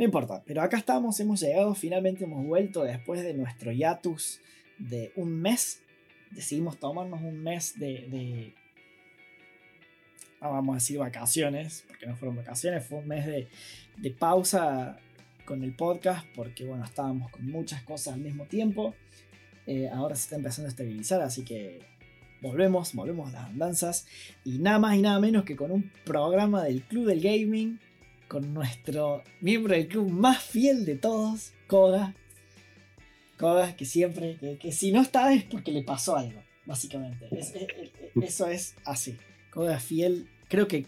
No importa, pero acá estamos, hemos llegado, finalmente hemos vuelto después de nuestro hiatus de un mes. Decidimos tomarnos un mes de, vamos a decir vacaciones, porque no fueron vacaciones, fue un mes de, de pausa con el podcast, porque bueno, estábamos con muchas cosas al mismo tiempo. Eh, ahora se está empezando a estabilizar, así que volvemos, volvemos a las andanzas. Y nada más y nada menos que con un programa del Club del Gaming, con nuestro miembro del club más fiel de todos, Koda. Koda, que siempre, que, si no está es porque le pasó algo, básicamente. eso es así. Koda fiel. Creo que,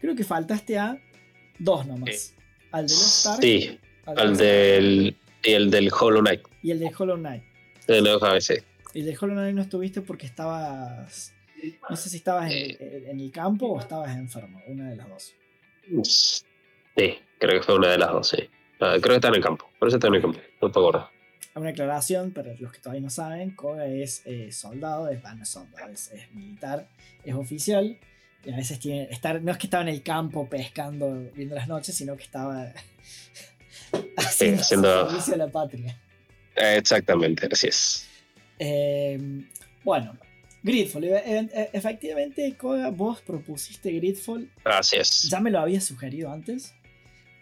creo que faltaste a dos nomás. Al de los Stars. Sí, al, del, y el del Hollow Knight. Y el de Hollow Knight. De sí. Y de Hollow Knight no estuviste porque estabas. No sé si estabas en, el campo o estabas enfermo, una de las dos. Sí, creo que fue una de las dos, sí. Ah, creo que está en el campo, por eso está en el campo, no te acuerdas. Una aclaración para los que todavía no saben: Koga es eh, soldado, es, soldado es, militar, es oficial. Y a veces tiene. Estar, no es que estaba en el campo pescando, viendo las noches, sino que estaba haciendo, servicio a la patria. Exactamente, así es. Eh, bueno, Gridfall. E, e, efectivamente, Koga, vos propusiste Gridfall. Así es. Ya me lo habías sugerido antes.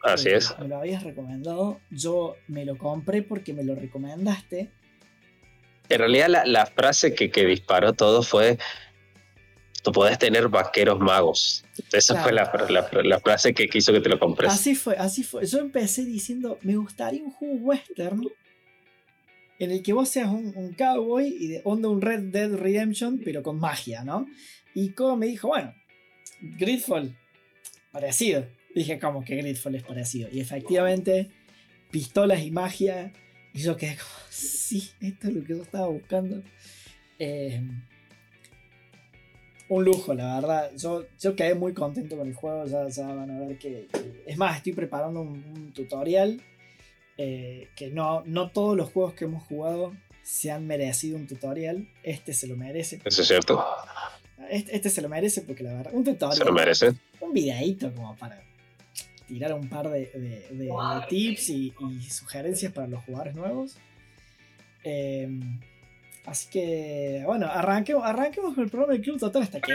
Así eh, es. Me lo habías recomendado. Yo me lo compré porque me lo recomendaste. En realidad, la, frase que, disparó todo fue: Tú puedes tener vaqueros magos. Esa fue la, frase que quiso que te lo compres. Así fue, así fue. Yo empecé diciendo: Me gustaría un juego western en el que vos seas un, cowboy y de onda un Red Dead Redemption, pero con magia, ¿no? Y como me dijo, bueno, Gridfall, parecido. Dije, ¿cómo que Gridfall es parecido? Y efectivamente, pistolas y magia. Y yo quedé como, sí, esto es lo que yo estaba buscando. Eh, un lujo, la verdad. Yo, yo quedé muy contento con el juego. Ya, van a ver que, Es más, estoy preparando un tutorial eh, que no, no todos los juegos que hemos jugado se han merecido un tutorial. Este se lo merece. Eso es cierto. Este, este, se lo merece porque la verdad, un tutorial. Se lo merece. Un videíto como para tirar un par de, tips y, sugerencias para los jugadores nuevos. Eh, así que, bueno, arranquemos, arranquemos con el programa del Club Total hasta que,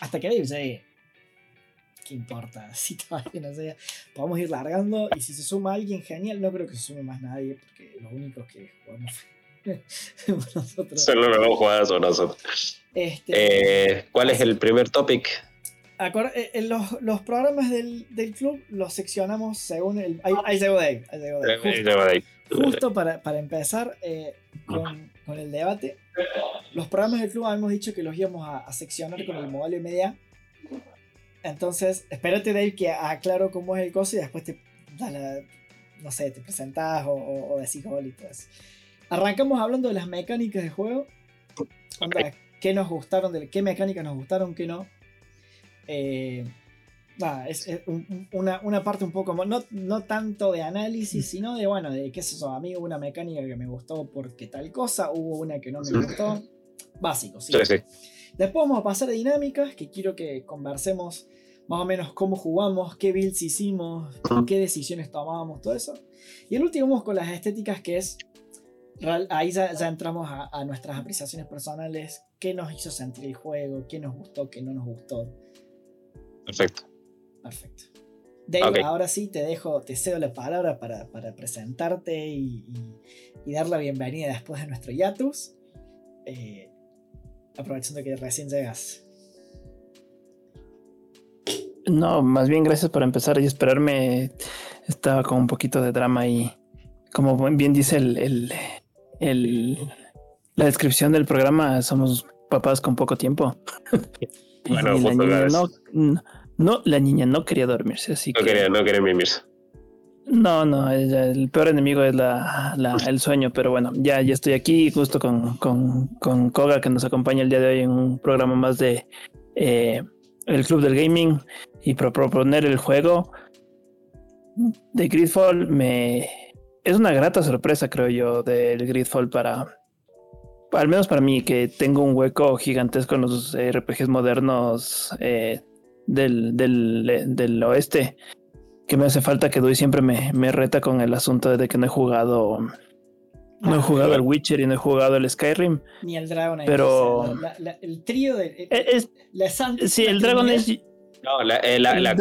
hasta que Dave llegue importa? Si todavía no sé, podemos ir largando y si se suma alguien, genial. No creo que se sume más nadie porque los únicos que jugamos nosotros. Solo lo hemos jugado son nosotros. Este, eh, ¿Cuál es el primer topic? Eh, en los, los, programas del, del, club los seccionamos según el. Ahí, llegó Dave. Justo, justo para, para, empezar eh, con, con, el debate. Los programas del club habíamos dicho que los íbamos a, a seccionar con el modelo media entonces, espérate, Dave, que aclaro cómo es el coso y después te no sé, te presentás o, o, decís bolitas. Arrancamos hablando de las mecánicas de juego. ¿Qué nos gustaron? De, ¿Qué mecánicas nos gustaron? ¿Qué no? Eh, es, una, una, parte un poco no, no tanto de análisis, sino de, bueno, de qué es eso, a mí hubo una mecánica que me gustó porque tal cosa, hubo una que no me gustó. Básico, sí. sí, sí. Después vamos a pasar a dinámicas, que quiero que conversemos más o menos cómo jugamos, qué builds hicimos, qué decisiones tomamos, todo eso. Y el último vamos con las estéticas, que es, ahí ya, entramos a, nuestras apreciaciones personales, qué nos hizo sentir el juego, qué nos gustó, qué no nos gustó. Perfecto. Perfecto. Dave, ahora sí te dejo, te cedo la palabra para, presentarte y, dar la bienvenida después de nuestro hiatus. Eh, aprovechando que recién llegas. No, más bien gracias por empezar y esperarme. Estaba con un poquito de drama y como bien dice el, la descripción del programa, somos papás con poco tiempo. Bueno, la niña no, no, la niña no quería dormirse, así no Quería, no quería dormirse. No, no, el peor enemigo es la, el sueño, pero bueno, ya, ya estoy aquí justo con, con, Koga que nos acompaña el día de hoy en un programa más de eh, el Club del Gaming y proponer el juego de Gridfall me es una grata sorpresa creo yo del Gridfall para al menos para mí que tengo un hueco gigantesco en los RPGs modernos eh, del, del, del oeste que me hace falta que Dui siempre me, me reta con el asunto de que no he jugado no he jugado el Witcher y no he jugado el Skyrim. Ni el Dragon Age. Pero. el trío de. Eh, es, sí, el Dragon Age. No, la, eh, la, la,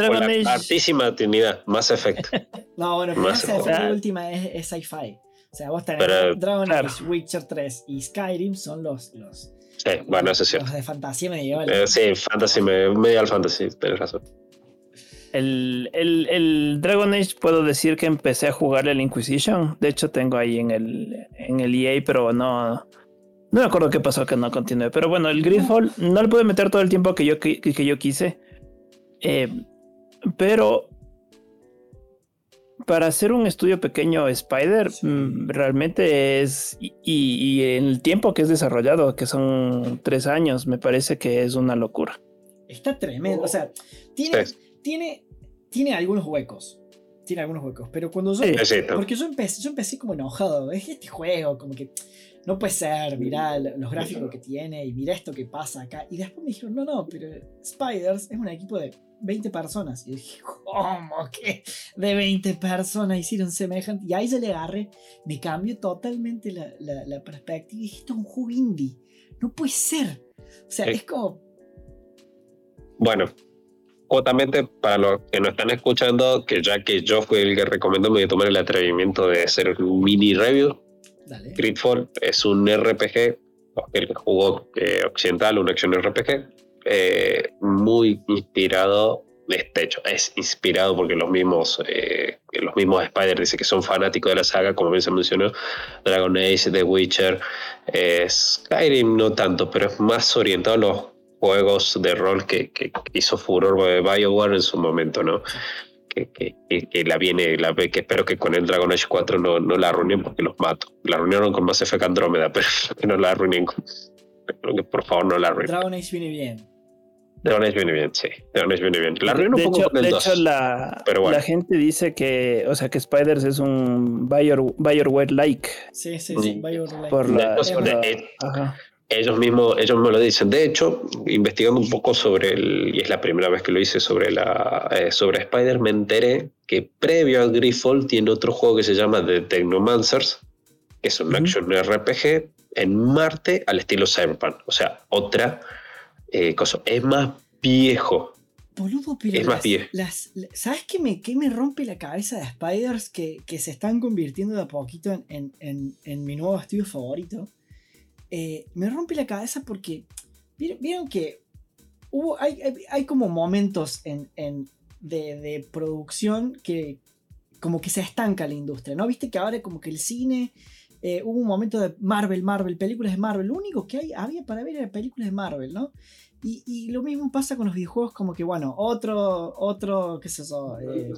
altísima Trinidad, Mass Effect. no, bueno, pero Mass Effect la última es, es sci-fi. O sea, vos tenés Dragon Age, Witcher 3 y Skyrim son los. los sí, bueno, eso es cierto. Los de fantasía medieval. Eh, sí, fantasy, medieval fantasy, tienes razón. El, el, el, Dragon Age puedo decir que empecé a jugar el Inquisition. De hecho, tengo ahí en el, en el EA, pero no. No me acuerdo qué pasó que no continué. Pero bueno, el Gridfall no le pude meter todo el tiempo que yo, que, yo quise. Eh, pero para hacer un estudio pequeño Spider, mm, realmente es. Y, y, en el tiempo que es desarrollado, que son tres años, me parece que es una locura. Está tremendo. O sea, tiene tiene, tiene algunos huecos. Tiene algunos huecos. Pero cuando yo. porque yo empecé, yo empecé como enojado. Es este juego, como que. No puede ser, mirá los gráficos que tiene y mira esto que pasa acá. Y después me dijeron, no, no, pero Spiders es un equipo de 20 personas. Y yo dije, ¿cómo que de 20 personas hicieron semejante? Y ahí se le agarré, me cambió totalmente la, la, perspectiva. Y dije, esto es un juego indie. No puede ser. O sea, es como. Bueno, justamente para los que nos están escuchando, que ya que yo fui el que recomendó, me voy a tomar el atrevimiento de hacer un mini review. Dale. Gridfall es un RPG, el que jugó eh, occidental, una acción RPG, eh, muy inspirado. Este hecho, es inspirado porque los mismos, eh, los mismos Spider dicen que son fanáticos de la saga, como bien se mencionó, Dragon Age, The Witcher, Skyrim no tanto, pero es más orientado a los juegos de rol que, que, hizo furor BioWare en su momento, ¿no? Que, que, la viene, la ve, que espero que con el Dragon Age 4 no, no la arruinen porque los mato. La arruinaron con Mass Effect Andrómeda, pero que no la arruinen. que por favor no la arruinen. Dragon Age viene bien. Dragon Age viene bien, sí. Viene bien. La arruinó un poco hecho, con el de hecho, la, pero bueno. la gente dice que, o sea, que Spiders es un Bioware-like. Sí, sí, sí, Bioware-like. Por la, ajá ellos mismos, ellos me lo dicen. De hecho, investigando un poco sobre el, y es la primera vez que lo hice sobre la eh, sobre Spider, me enteré que previo a Griffall tiene otro juego que se llama The Technomancers, que es un action RPG en Marte al estilo Cyberpunk. O sea, otra eh, cosa. Es más viejo. Boludo, pero es más viejo. ¿Sabes qué me, qué me rompe la cabeza de Spiders que, que se están convirtiendo de a poquito en, en, en mi nuevo estudio favorito? Eh, me rompe la cabeza porque vieron que hubo, hay, hay, como momentos en, de, producción que como que se estanca la industria, ¿no? Viste que ahora como que el cine, eh, hubo un momento de Marvel, Marvel, películas de Marvel, lo único que hay, había para ver era películas de Marvel, ¿no? Y, lo mismo pasa con los videojuegos, como que bueno, otro, otro, qué sé yo, eh,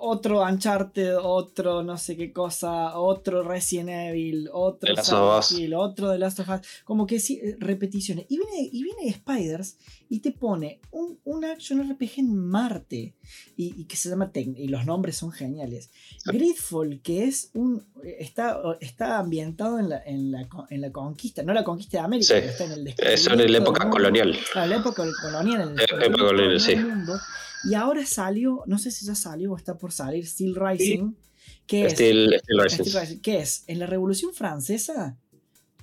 otro Uncharted, otro no sé qué cosa, otro Resident Evil, otro Silent otro de Last of Us, como que sí, eh, repeticiones. Y viene, y viene Spiders y te pone un, un action RPG en Marte y, que se llama y los nombres son geniales. Gridfall, que es un está, está ambientado en la, en la, en la conquista, no la conquista de América, está en el Eso en la época colonial. en la época colonial, en el, época colonial, sí. Mundo. Y ahora salió, no sé si ya salió o está por salir, Steel Rising. ¿Qué es? Steel, Rising. ¿Qué es? En la Revolución Francesa.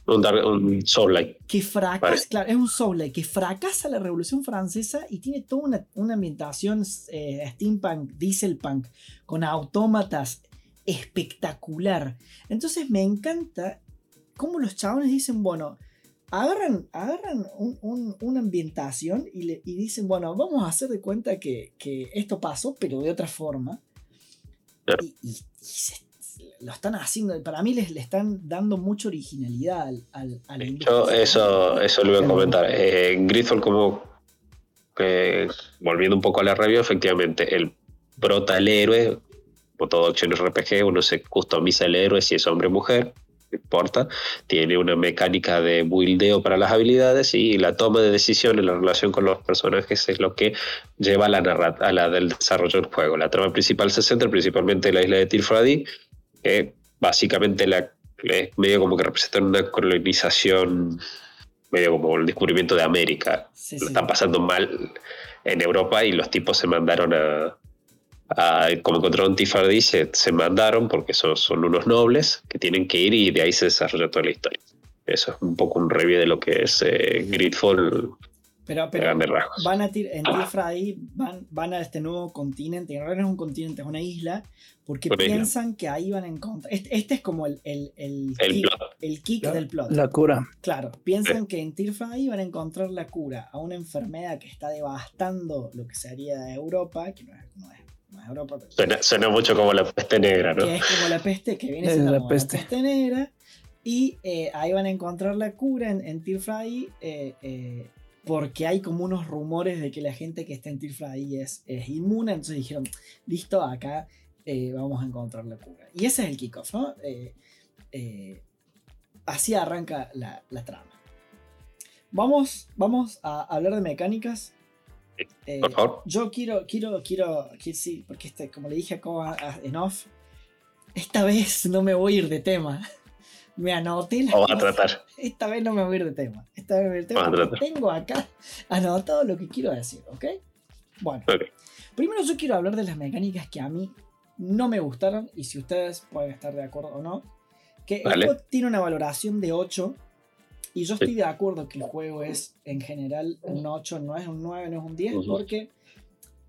Un, un Soul-like. Que fracasa, claro, es un Soul-like que fracasa la Revolución Francesa y tiene toda una, una ambientación eh, steampunk, dieselpunk, con autómatas espectacular. Entonces me encanta cómo los chabones dicen, bueno, agarran, agarran una ambientación y, dicen, bueno, vamos a hacer de cuenta que, esto pasó, pero de otra forma. Y, lo están haciendo, para mí les le están dando mucha originalidad al, al, Yo eso, eso lo voy a comentar. Eh, Griffith, como volviendo un poco a la review, efectivamente, el brota el héroe, como todo acción RPG, uno se customiza el héroe si es hombre o mujer importa, tiene una mecánica de buildeo para las habilidades y la toma de decisiones, la relación con los personajes es lo que lleva a la, a la del desarrollo del juego. La trama principal se centra principalmente en la isla de Tirfradi, que básicamente la, es medio como que representa una colonización, medio como el descubrimiento de América. lo están pasando mal en Europa y los tipos se mandaron a, como encontraron Tifardi, se, se mandaron porque son, son unos nobles que tienen que ir y de ahí se desarrolla toda la historia. Eso es un poco un review de lo que es eh, Gridfall. Pero, pero van a en Tifradi van, van a este nuevo continente, en realidad no es un continente, es una isla, porque piensan que ahí van a encontrar. Este, este es como el, el, el, kick, del plot. La cura. Claro, piensan que en Tifradi van a encontrar la cura a una enfermedad que está devastando lo que sería Europa, que no es, no es Europa. Suena, mucho como la peste negra, ¿no? Que es como la peste que viene siendo la peste. negra. Y eh, ahí van a encontrar la cura en, en eh, eh, porque hay como unos rumores de que la gente que está en Tirfly es, es inmune. Entonces dijeron, listo, acá vamos a encontrar la cura. Y ese es el kickoff, ¿no? así arranca la, la, trama. Vamos, vamos a hablar de mecánicas eh, Por favor. Yo quiero, quiero, quiero, sí, porque este, como le dije a en off, esta vez no me voy a ir de tema. Me anoté la. a tratar. Esta vez no me voy a ir de tema. Esta vez me voy a ir de tema. Tengo acá anotado lo que quiero decir, ¿ok? Bueno. Primero yo quiero hablar de las mecánicas que a mí no me gustaron y si ustedes pueden estar de acuerdo o no. Que el juego tiene una valoración de 8 y yo estoy de acuerdo que el juego es en general un 8, no es un 9, no es un 10, porque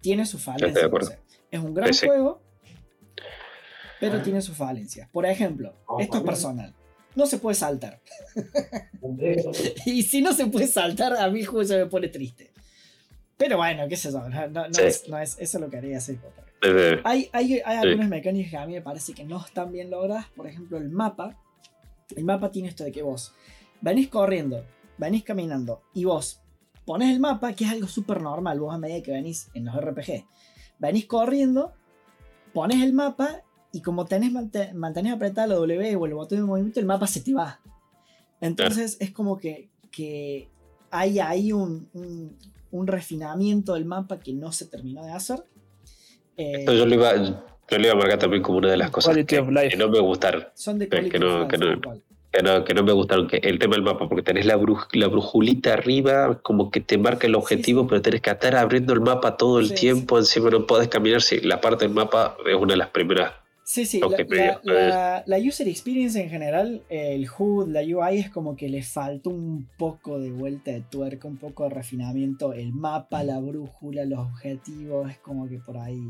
tiene sus falencias. Es un gran juego, pero tiene sus falencias. Por ejemplo, esto es personal. No se puede saltar. y si no se puede saltar, a mí el juego se me pone triste. Pero bueno, qué sé yo, no, es, eso es lo que haría hacer. Hay, hay, hay algunas mecánicas que a mí me parece que no están bien logradas. Por ejemplo, el mapa. El mapa tiene esto de que vos venís corriendo, venís caminando y vos pones el mapa, que es algo súper normal, vos a medida que venís en los RPG, venís corriendo, pones el mapa y como tenés, mantenés apretada la W o el botón de movimiento, el mapa se te va. Entonces es como que, que hay ahí un, un, refinamiento del mapa que no se terminó de hacer. Esto yo lo, iba, yo lo iba a marcar también como una de las cosas que, no me gustaron. Son de que no, que no, que no, que no me gustaron, que el tema del mapa, porque tenés la, la brujulita arriba, como que te marca el objetivo, pero tenés que estar abriendo el mapa todo el tiempo, encima no podés caminar, sí, la parte del mapa es una de las primeras. Sí, sí, la, la, user experience en general, el HUD, la UI es como que le falta un poco de vuelta de tuerca, un poco de refinamiento, el mapa, la brújula, los objetivos, es como que por ahí...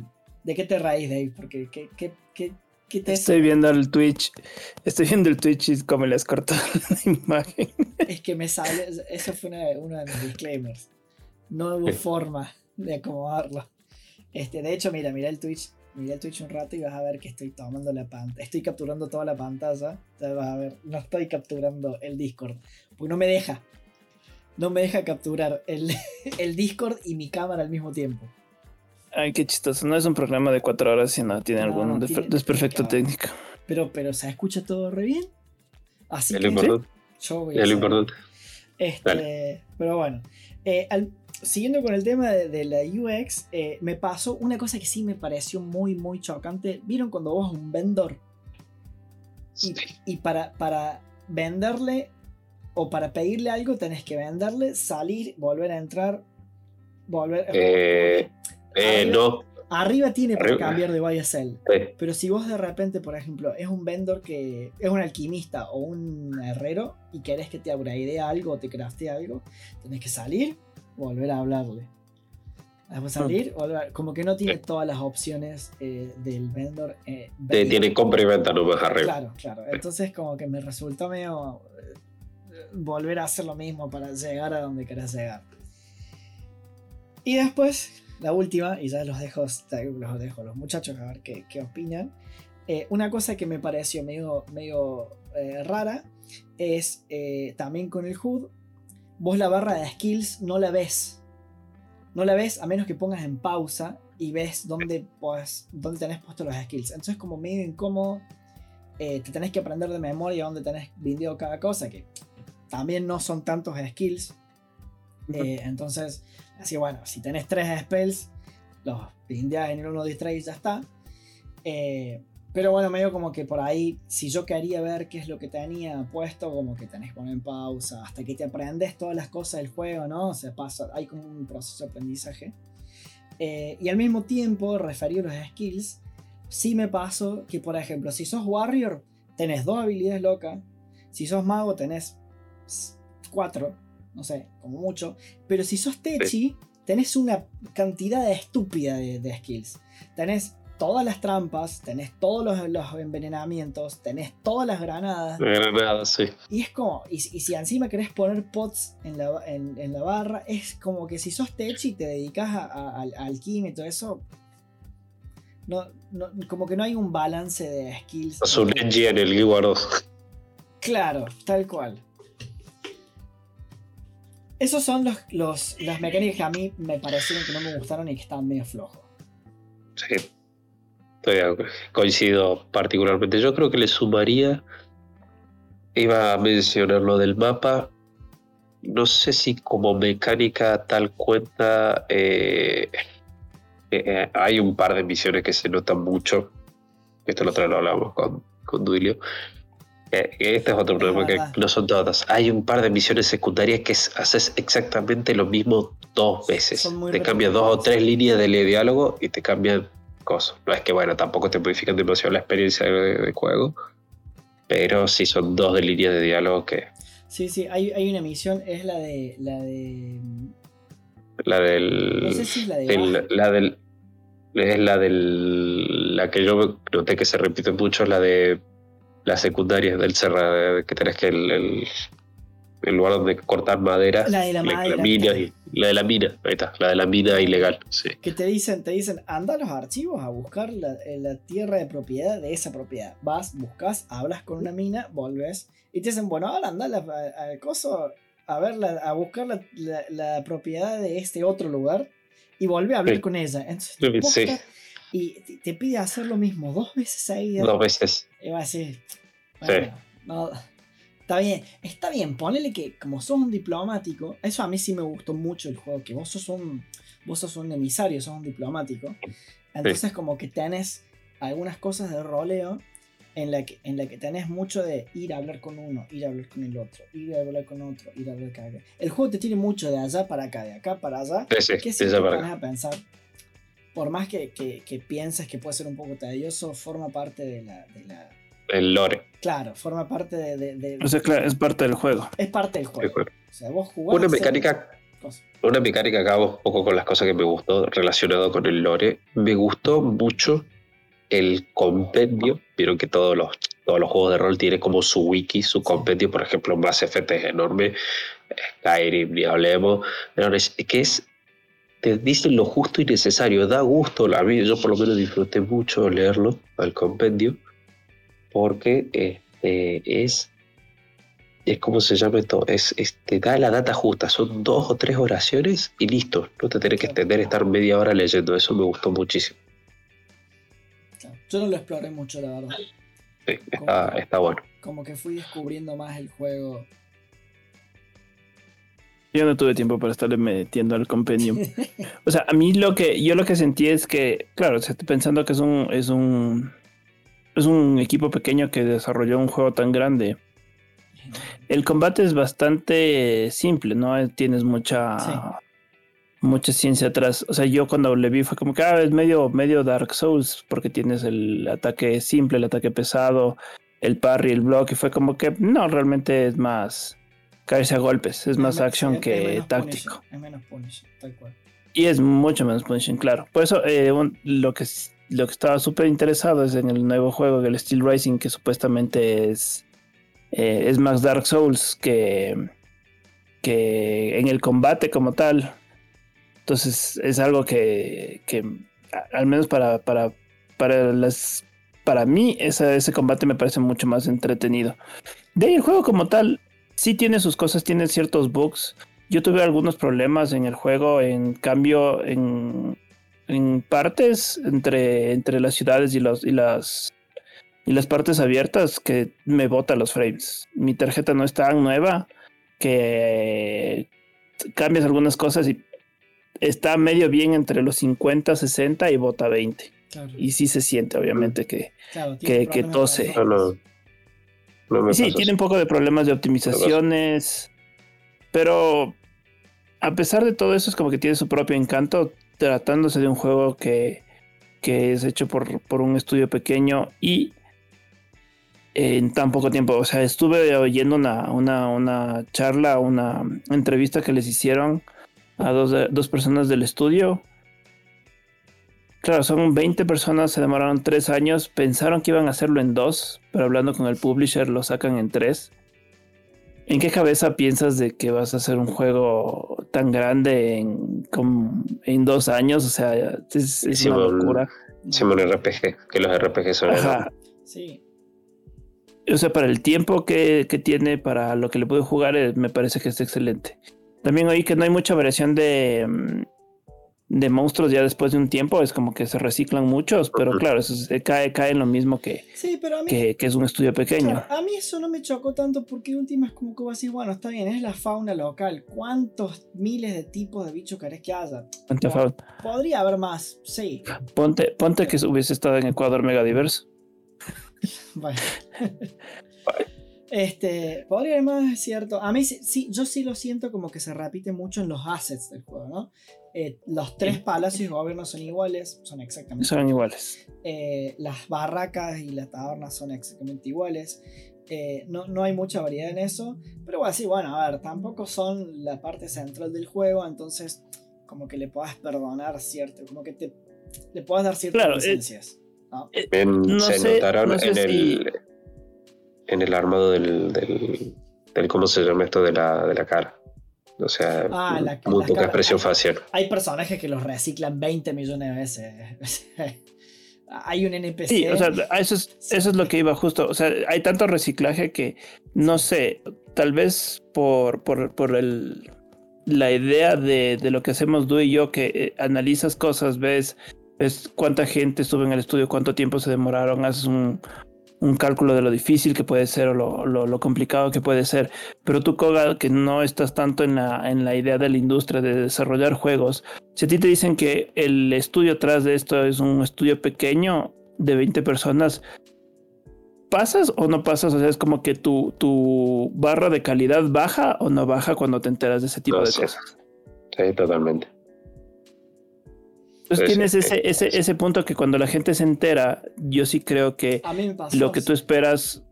¿De qué te raíz, Dave? Porque ¿qué, qué, qué Estoy viendo el Twitch. Estoy viendo el Twitch y como les cortó la imagen. Es que me sale. Eso fue uno de mis disclaimers. No hubo forma de acomodarlo. Este, de hecho, mira, mira el Twitch. Mira el Twitch un rato y vas a ver que estoy tomando la pantalla. Estoy capturando toda la pantalla. Entonces vas a ver. No estoy capturando el Discord. Porque no me deja. No me deja capturar el, el Discord y mi cámara al mismo tiempo. Ay, qué chistoso. No es un programa de cuatro horas, sino tiene algún desperfecto técnico. Pero, pero se escucha todo re bien. Así que yo voy a lo importante. Este, pero bueno. Eh, siguiendo con el tema de, la UX, eh, me pasó una cosa que sí me pareció muy, muy chocante. ¿Vieron cuando vos un vendor? Y, y para, para venderle o para pedirle algo tenés que venderle, salir, volver a entrar, volver. Eh, eh, arriba, no. Arriba tiene para cambiar de YSL. Pero si vos de repente, por ejemplo, es un vendor que es un alquimista o un herrero y querés que te idea algo o te craftee algo, tenés que salir, volver a hablarle. Después salir, volver, como que no tiene todas las opciones eh, del vendor. Eh, tiene compra y venta nomás arriba. Claro, claro. Entonces, como que me resultó medio volver a hacer lo mismo para llegar a donde querés llegar. Y después la última, y ya los dejo, los dejo a los muchachos a ver qué, opinan. Eh, una cosa que me pareció medio, medio eh, rara es eh, también con el HUD, vos la barra de skills no la ves. No la ves a menos que pongas en pausa y ves dónde, pues, dónde tenés puestos los skills. Entonces como medio incómodo, te tenés que aprender de memoria dónde tenés vendido cada cosa, que también no son tantos skills. entonces Así que bueno, si tenés tres spells, los pindeás en el uno distrae y ya está. Eh, pero bueno, medio como que por ahí, si yo quería ver qué es lo que tenía puesto, como que tenés que poner en pausa hasta que te aprendes todas las cosas del juego, ¿no? O sea, pasa, hay como un proceso de aprendizaje. Eh, y al mismo tiempo, referido a los skills, sí me paso que, por ejemplo, si sos warrior, tenés dos habilidades locas. Si sos mago, tenés cuatro. No sé, como mucho. Pero si sos techi, tenés una cantidad estúpida de skills. Tenés todas las trampas, tenés todos los, envenenamientos, tenés todas las granadas. Granadas, sí. Y es como, y, si encima querés poner pots en la, en, la, barra, es como que si sos tech y te dedicas al alquimia y todo eso, no, como que no hay un balance de skills. Su un en el Guild 2. Claro, tal cual. Esos son los, los, las mecánicas que a mí me parecieron que no me gustaron y que estaban medio flojos. Sí coincido particularmente. Yo creo que le sumaría, iba a mencionar lo del mapa, no sé si como mecánica tal cuenta, eh, eh, hay un par de misiones que se notan mucho, esto lo, lo hablamos con, con Duilio. Este es otro problema que no son todas. Hay un par de misiones secundarias que haces exactamente lo mismo dos veces. Te cambian dos o tres líneas de diálogo y te cambian no es que, bueno, tampoco te modifican demasiado la experiencia de, juego, pero sí son dos de líneas de diálogo que... Sí, sí, hay, hay una misión, es la de... La de... La del... No sé si es la de... la del... Es la del... La que yo noté que se repite mucho, la de... La secundaria del Serra, que tenés que el el lugar donde cortar madera. La de la, madera. La, mina, la de la mina, ahí está, la de la mina ilegal. Sí. Que te dicen, te dicen, anda a los archivos a buscar la, la, tierra de propiedad de esa propiedad. Vas, buscas, hablas con una mina, volves y te dicen, bueno, ahora anda al coso a ver, a buscar la, propiedad de este otro lugar y vuelve a hablar con ella. Entonces, y te pide hacer lo mismo dos veces ahí. Dos veces. Y va así. Bueno, sí. No, Está bien, está bien, ponele que como sos un diplomático, eso a mí sí me gustó mucho el juego, que vos sos un, vos sos un emisario, sos un diplomático. Entonces como que tenés algunas cosas de roleo en la, que, en la que tenés mucho de ir a hablar con uno, ir a hablar con el otro, ir a hablar con otro, ir a hablar con acá. El juego te tiene mucho de allá para acá, de acá para allá. Sí, que si te pones a pensar, por más que, que, pienses que puede ser un poco tedioso, forma parte de la el lore. Claro, forma parte de, O sea, claro, es parte del juego. Es parte del juego. O sea, vos jugás una mecánica, una mecánica que hago un poco con las cosas que me gustó relacionado con el lore. Me gustó mucho el compendio. Vieron que todos los, todos los juegos de rol tienen como su wiki, su compendio. Por ejemplo, Mass Effect es enorme. Skyrim, ni hablemos. Que es te dicen lo justo y necesario, da gusto, a mí yo por lo menos disfruté mucho leerlo, al compendio, porque este, es, es como se llama esto, es, te da la data justa, son dos o tres oraciones y listo, no te tienes que extender estar media hora leyendo, eso me gustó muchísimo. Yo no lo exploré mucho, la verdad. Sí, está, está bueno. Como que fui descubriendo más el juego. Yo no tuve tiempo para estarle metiendo al compendium. o sea, a mí lo que yo lo que sentí es que, claro, estoy pensando que es un es un es un equipo pequeño que desarrolló un juego tan grande. El combate es bastante simple, ¿no? Tienes mucha mucha ciencia atrás. O sea, yo cuando le vi fue como que ah, es medio, medio Dark Souls, porque tienes el ataque simple, el ataque pesado, el parry, el block, y fue como que no, realmente es más caerse a golpes, es más acción que táctico. Es menos punishing, tal cual. Y es mucho menos punishing, claro. Por eso eh, lo que lo que estaba súper interesado es en el nuevo juego, el Steel Rising, que supuestamente es, eh, es más Dark Souls que, que en el combate como tal. Entonces es algo que, que al menos para, para, para, las, para mí ese, ese combate me parece mucho más entretenido. De ahí el juego como tal sí tiene sus cosas, tiene ciertos bugs. Yo tuve algunos problemas en el juego, en cambio en en partes entre, entre las ciudades y, los, y, las, y las partes abiertas que me bota los frames. Mi tarjeta no es tan nueva que cambias algunas cosas y está medio bien entre los 50, 60 y bota 20. Y sí se siente, obviamente, que, que, que, tose. Sí, tiene un poco de problemas de optimizaciones, pero a pesar de todo eso, es como que tiene su propio encanto tratándose de un juego que, que es hecho por, por un estudio pequeño y en tan poco tiempo. O sea, estuve oyendo una, una, una charla, una entrevista que les hicieron a dos, dos personas del estudio. Claro, son 20 personas, se demoraron 3 años, pensaron que iban a hacerlo en 2, pero hablando con el publisher lo sacan en 3. ¿En qué cabeza piensas de que vas a hacer un juego tan grande en, en dos años? O sea, es, una locura. un RPG, que los RPG son... Sí o sea, para el tiempo que, tiene, para lo que le puedo jugar, eh, me parece que es excelente. También oí que no hay mucha variación de, mm, de monstruos ya después de un tiempo, es como que se reciclan muchos, pero claro, eso cae, cae en lo mismo que, que, es un estudio pequeño. a mí eso no me chocó tanto porque última es como que vas a decir, bueno, está bien, es la fauna local, ¿cuántos miles de tipos de bichos querés que haya? Podría haber más, sí. Ponte, ponte que hubiese estado en Ecuador mega diverso. Este, podría ser más cierto. A mí sí, yo sí lo siento como que se repite mucho en los assets del juego, ¿no? Eh, los tres palacios y gobiernos son iguales, son exactamente Son iguales. Eh, las barracas y las tabernas son exactamente iguales. Eh, no, no, hay mucha variedad en eso. Pero bueno, sí, bueno, a ver, tampoco son la parte central del juego, entonces como que le puedas perdonar cierto, como que te le puedas dar ciertas licencias. Eh, se notaron en, el, en el armado del, del, ¿Cómo se llama esto? De la, de la cara. O sea, ah, muy poca expresión facial. Hay personajes que los reciclan 20 millones de veces. hay un NPC. Sí, o sea, eso es, eso es lo que iba justo. O sea, hay tanto reciclaje que no sé, tal vez por, por, por el, la idea de, de, lo que hacemos tú y yo, que eh, analizas cosas, ves es cuánta gente estuvo en el estudio, cuánto tiempo se demoraron, haces un, cálculo de lo difícil que puede ser o lo, complicado que puede ser. Pero tú, Koga, que no estás tanto en la, en la idea de la industria de desarrollar juegos, si a ti te dicen que el estudio atrás de esto es un estudio pequeño de 20 personas, ¿pasas o no pasas? O sea, es como que tu, tu barra de calidad baja o no baja cuando te enteras de ese tipo de cosas. Sí, totalmente. Entonces tienes ese, ese, ese punto que cuando la gente se entera, yo sí creo que lo que tú esperas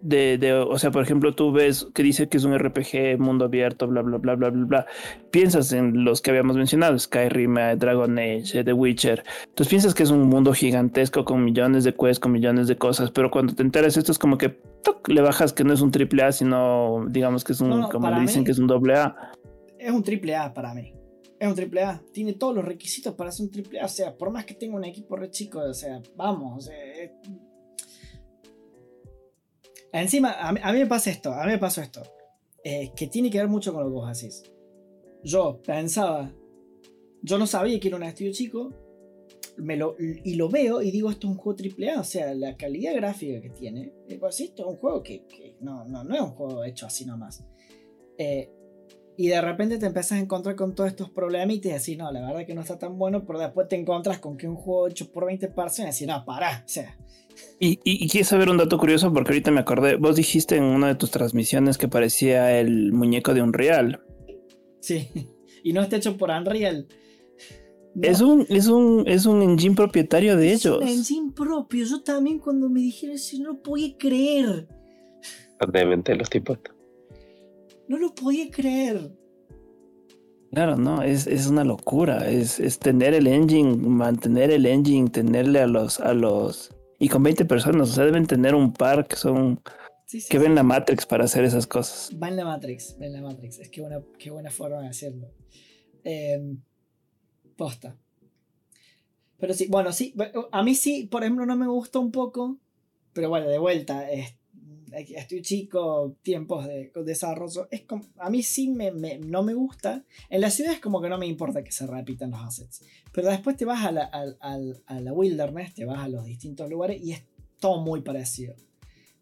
de, de, o sea, por ejemplo, tú ves que dice que es un RPG, mundo abierto, bla, bla, bla, bla, bla, bla. Piensas en los que habíamos mencionado, Skyrim, eh, Dragon Age, eh, The Witcher. Entonces piensas que es un mundo gigantesco con millones de quests, con millones de cosas, pero cuando te enteras esto es como que le bajas que no es un triple A, sino digamos que es un, como le dicen que es un doble A. Es un triple A para mí es un triple A. Tiene todos los requisitos para ser un triple A. O sea, por más que tenga un equipo re chico, o sea, vamos. Encima, a mí, me pasa esto, a mí me pasó esto. Eh, que tiene que ver mucho con lo que vos hacís. Yo pensaba, yo no sabía que era un estudio chico. Me lo, y lo veo y digo, esto es un juego triple A. O sea, la calidad gráfica que tiene. Eh, pues, esto es un juego que, no, no, no es un juego hecho así nomás. Eh, y de repente te empiezas a encontrar con todos estos problemas y te decís, no, la verdad que no está tan bueno, pero después te encuentras con que un juego hecho por 20 personas y decís, no, para, o sea. Y, y, quieres saber un dato curioso porque ahorita me acordé, vos dijiste en una de tus transmisiones que parecía el muñeco de Unreal. Sí, y no está hecho por Unreal. Es, un, es, un, es un engine propietario de ellos. Un engine propio. Yo también cuando me dijeron eso no lo podía creer. Obviamente los tipos. No lo podía creer. Claro, no, es, una locura. Es, tener el engine, mantener el engine, tenerle a los, a los. Y con 20 personas, o sea, deben tener un par que son. que ven la Matrix para hacer esas cosas. Va en la Matrix, ven la Matrix. Es que buena, qué buena forma de hacerlo. Em, posta. Pero sí, bueno, sí, a mí sí, por ejemplo, no me gusta un poco, pero bueno, de vuelta, este estoy chico, tiempos de, desarrollo. Es como, a mí sí me, no me gusta. En la ciudad es como que no me importa que se repitan los assets. Pero después te vas a la, a, la wilderness, te vas a los distintos lugares y es todo muy parecido.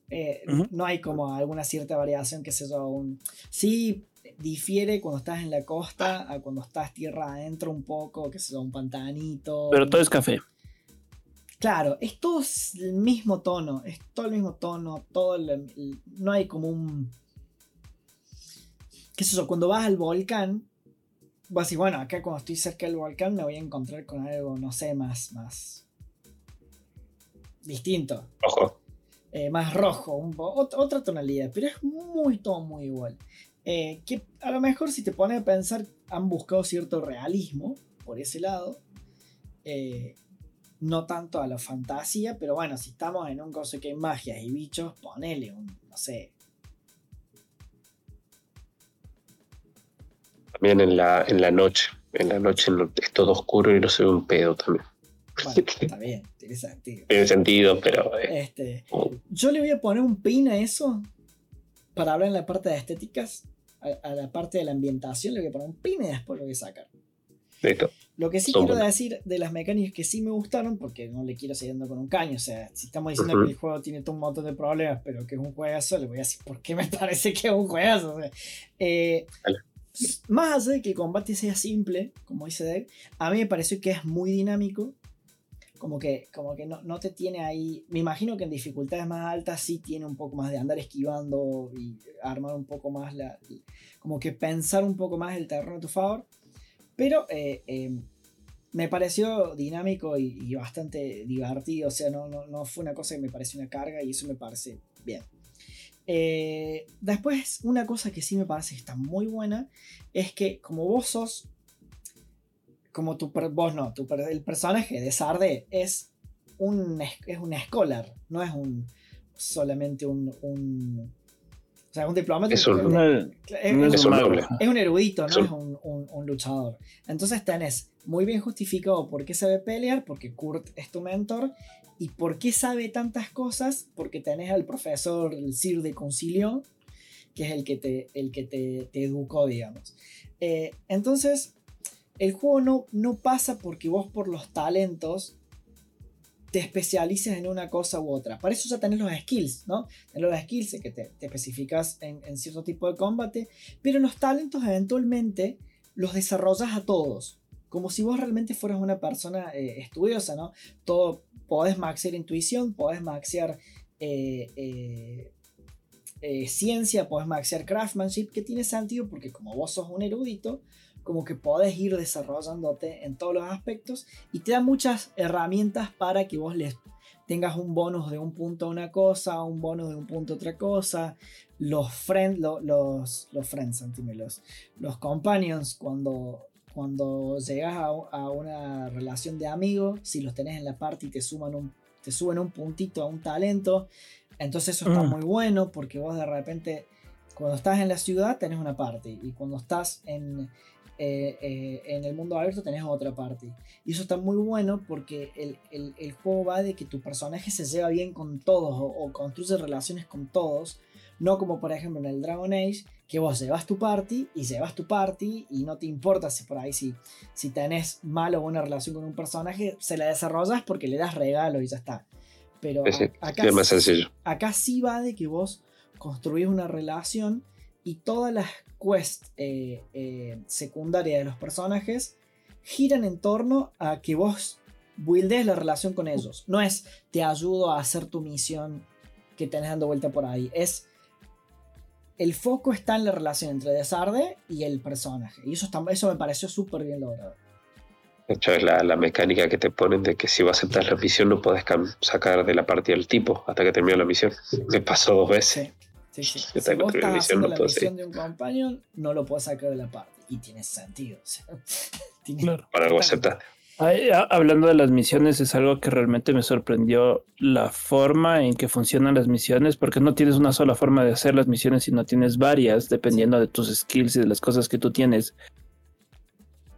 Eh, no hay como alguna cierta variación que se yo. Un, sí difiere cuando estás en la costa a cuando estás tierra adentro un poco, que sea un pantanito. Pero todo es café. Claro, es todo el mismo tono, es todo el mismo tono, todo no hay como un... ¿Qué es eso? Cuando vas al volcán, vas y bueno, acá cuando estoy cerca del volcán me voy a encontrar con algo, no sé, más, más distinto. Rojo. Eh, más rojo, otra tonalidad, pero es muy, todo muy igual. Eh, que a lo mejor si te pones a pensar, han buscado cierto realismo por ese lado. Eh, no tanto a la fantasía, pero bueno, si estamos en un coso que hay magias y bichos, ponele un, no sé. También en la, en la noche, en la noche es todo oscuro y no se ve un pedo también. Bueno, está bien, tiene sentido. Tiene sentido, pero. Eh, este, yo le voy a poner un pin a eso para hablar en la parte de estéticas. A, la parte de la ambientación le voy a poner un pin y después lo voy a sacar. Listo. Lo que sí quiero decir de las mecánicas que sí me gustaron, porque no le quiero seguir con un caño. O sea, si estamos diciendo que el juego tiene todo un montón de problemas, pero que es un juegazo, le voy a decir por qué me parece que es un juegazo. Eh, más allá de que el combate sea simple, como dice Dave, a mí me pareció que es muy dinámico como que, como que no, no, te tiene ahí. Me imagino que en dificultades más altas sí tiene un poco más de andar esquivando y armar un poco más la. Como que pensar un poco más el terreno a tu favor. Pero eh, em, me pareció dinámico y, bastante divertido. O sea, no, no, no, fue una cosa que me pareció una carga y eso me parece bien. Eh, después, una cosa que sí me parece que está muy buena es que, como vos sos como tu vos no, tu, el personaje de Sarde es un es un scholar, no es un solamente un, sea, un diplomático. Es un, es, un, erudito, no es un, un, luchador. Entonces tenés muy bien justificado por qué sabe pelear, porque Kurt es tu mentor, y por qué sabe tantas cosas, porque tenés al profesor el Sir de Concilio, que es el que te, el que te, te educó, digamos. Eh, entonces, el juego no, no pasa porque vos por los talentos te especialices en una cosa u otra. Para eso ya tenés los skills, ¿no? Tenés los skills que te, especificas en, cierto tipo de combate, pero los talentos eventualmente los desarrollas a todos. Como si vos realmente fueras una persona eh, estudiosa, ¿no? Todo, podés maxear intuición, podés maxear eh, eh, ciencia, podés maxear craftsmanship, que tiene sentido porque como vos sos un erudito, como que podés ir desarrollándote en todos los aspectos y te da muchas herramientas para que vos les tengas un bonus de un punto a una cosa, un bonus de un punto a otra cosa. Los, friend, los, los friends, los, los companions, cuando, cuando llegas a, una relación de amigos, si los tenés en la party te, suman un, te suben un puntito a un talento. Entonces eso está mm. muy bueno porque vos de repente, cuando estás en la ciudad, tenés una party. Y cuando estás en, eh, eh, en el mundo abierto tenés otra parte. Y eso está muy bueno porque el, juego va de que tu personaje se lleva bien con todos o, construye relaciones con todos. No como por ejemplo en el Dragon Age, que vos llevas tu party y llevas tu party y no te importa si por ahí si, si tenés mala o buena relación con un personaje, se la desarrollas porque le das regalo y ya está. Pero acá, acá sí va de que vos construís una relación y todas las quests eh, eh, secundarias de los personajes giran en torno a que vos buildes la relación con ellos. No es te ayudo a hacer tu misión que tenés dando vuelta por ahí. Es el foco está en la relación entre Desarde y el personaje. Y eso, está, eso me pareció súper bien logrado. De hecho, es la, la, mecánica que te ponen de que si vas a aceptar la misión no puedes sacar de la partida el tipo hasta que termine la misión. Me pasó dos veces. Si vos estás haciendo la misión de un companion, no lo puedes sacar de la parte. Y tiene sentido. Para algo aceptar. hablando de las misiones, es algo que realmente me sorprendió la forma en que funcionan las misiones, porque no tienes una sola forma de hacer las misiones, sino tienes varias, dependiendo de tus skills y de las cosas que tú tienes.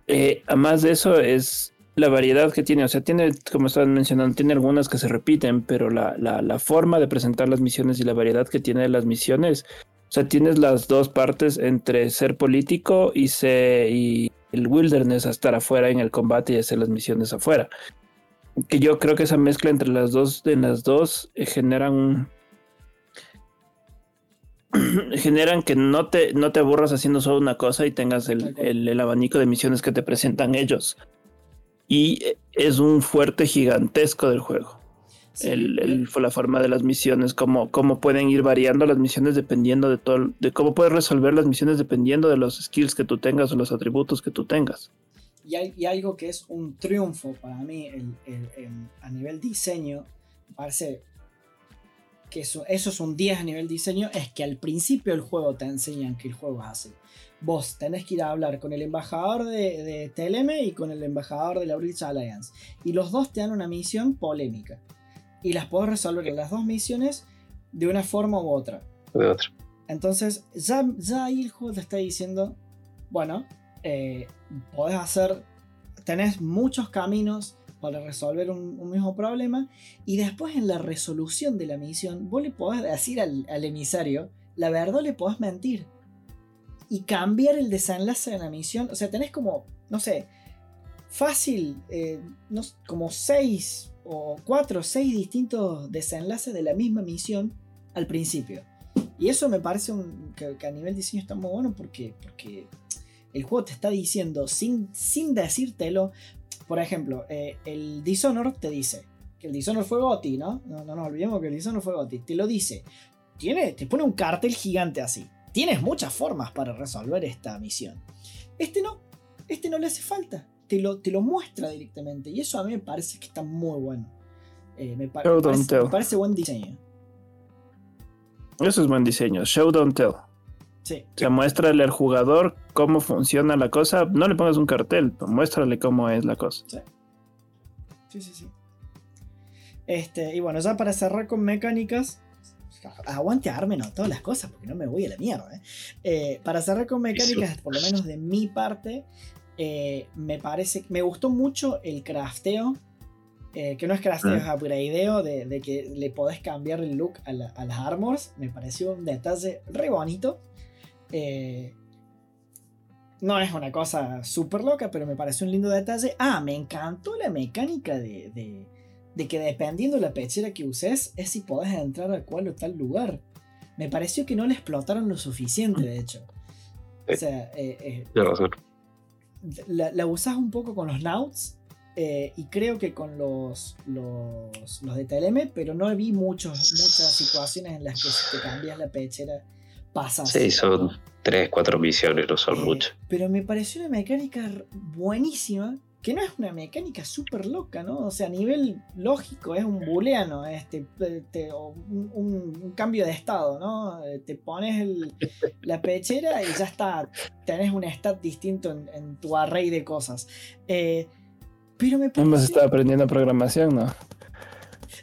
Eh, además de eso, es la variedad que tiene. O sea, tiene, como estaban mencionando, tiene algunas que se repiten, pero la, la, forma de presentar las misiones y la variedad que tiene las misiones. O sea, tienes las dos partes entre ser político y, ser, y el wilderness a estar afuera en el combate y hacer las misiones afuera. Que yo creo que esa mezcla entre las dos, en las dos, eh, generan generan que no te, no te aburras haciendo solo una cosa y tengas el, el, abanico de misiones que te presentan ellos y es un fuerte gigantesco del juego. el, la forma de las misiones, cómo, cómo pueden ir variando las misiones dependiendo de todo, de cómo puedes resolver las misiones dependiendo de los skills que tú tengas o los atributos que tú tengas. Y, hay, algo que es un triunfo para mí a nivel diseño, parece que eso, eso es un 10 a nivel diseño, es que al principio del juego te enseñan que el juego es así. Vos tenés que ir a hablar con el embajador de, de TLM y con el embajador de la British Alliance. Y los dos te dan una misión polémica. Y las podés resolver en las dos misiones de una forma u otra. De otra. Entonces, ya, ya ahí el juego te está diciendo, bueno, eh, podés hacer, tenés muchos caminos para resolver un, mismo problema y después en la resolución de la misión vos le podés decir al, emisario la verdad le podés mentir y cambiar el desenlace de la misión o sea tenés como no sé fácil eh, como seis o cuatro o seis distintos desenlaces de la misma misión al principio y eso me parece que, a nivel diseño está muy bueno porque, porque el juego te está diciendo sin, sin decírtelo, por ejemplo, eh, el Dishonor te dice que el Dishonor fue Goti, ¿no? ¿no? No nos olvidemos que el Dishonor fue Goti. Te lo dice. Tiene, te pone un cartel gigante así. Tienes muchas formas para resolver esta misión. Este no. Este no le hace falta. Te lo, te lo muestra directamente. Y eso a mí me parece que está muy bueno. Eh, me, parece, me, parece, buen diseño. Eso es buen diseño. Show, don't tell. Sí. O sea, muéstrale al jugador cómo funciona la cosa. No le pongas un cartel, muéstrale cómo es la cosa. Sí. Sí, sí, sí. Este, y bueno, ya para cerrar con mecánicas. Aguante no todas las cosas, porque no me voy a la mierda. ¿eh? Eh, para cerrar con mecánicas, por lo menos de mi parte, eh, me parece. Me gustó mucho el crafteo. que no es crafteo, es upgradeo de, de, que le podés cambiar el look a, a las armors. Me pareció un detalle re bonito. Eh, no es una cosa súper loca, pero me parece un lindo detalle. Ah, me encantó la mecánica de, de, que dependiendo de la pechera que uses, es si podés entrar a cual o tal lugar. Me pareció que no la explotaron lo suficiente, de hecho. O sea, eh, eh, la, la, usás un poco con los Nauts y creo que con los, los, los de TLM, pero no vi muchos, muchas situaciones en las que si te cambias la pechera pasa. Sí, son tres, cuatro misiones, no son eh, muchas. Pero me pareció una mecánica buenísima, que no es una mecánica súper loca, ¿no? O sea, a nivel lógico es un booleano, este, un, cambio de estado, ¿no? Eh, te pones la pechera y ya está, tenés un stat distinto en, tu array de cosas. Eh, pero me parece... Hemos estado aprendiendo programación, ¿no?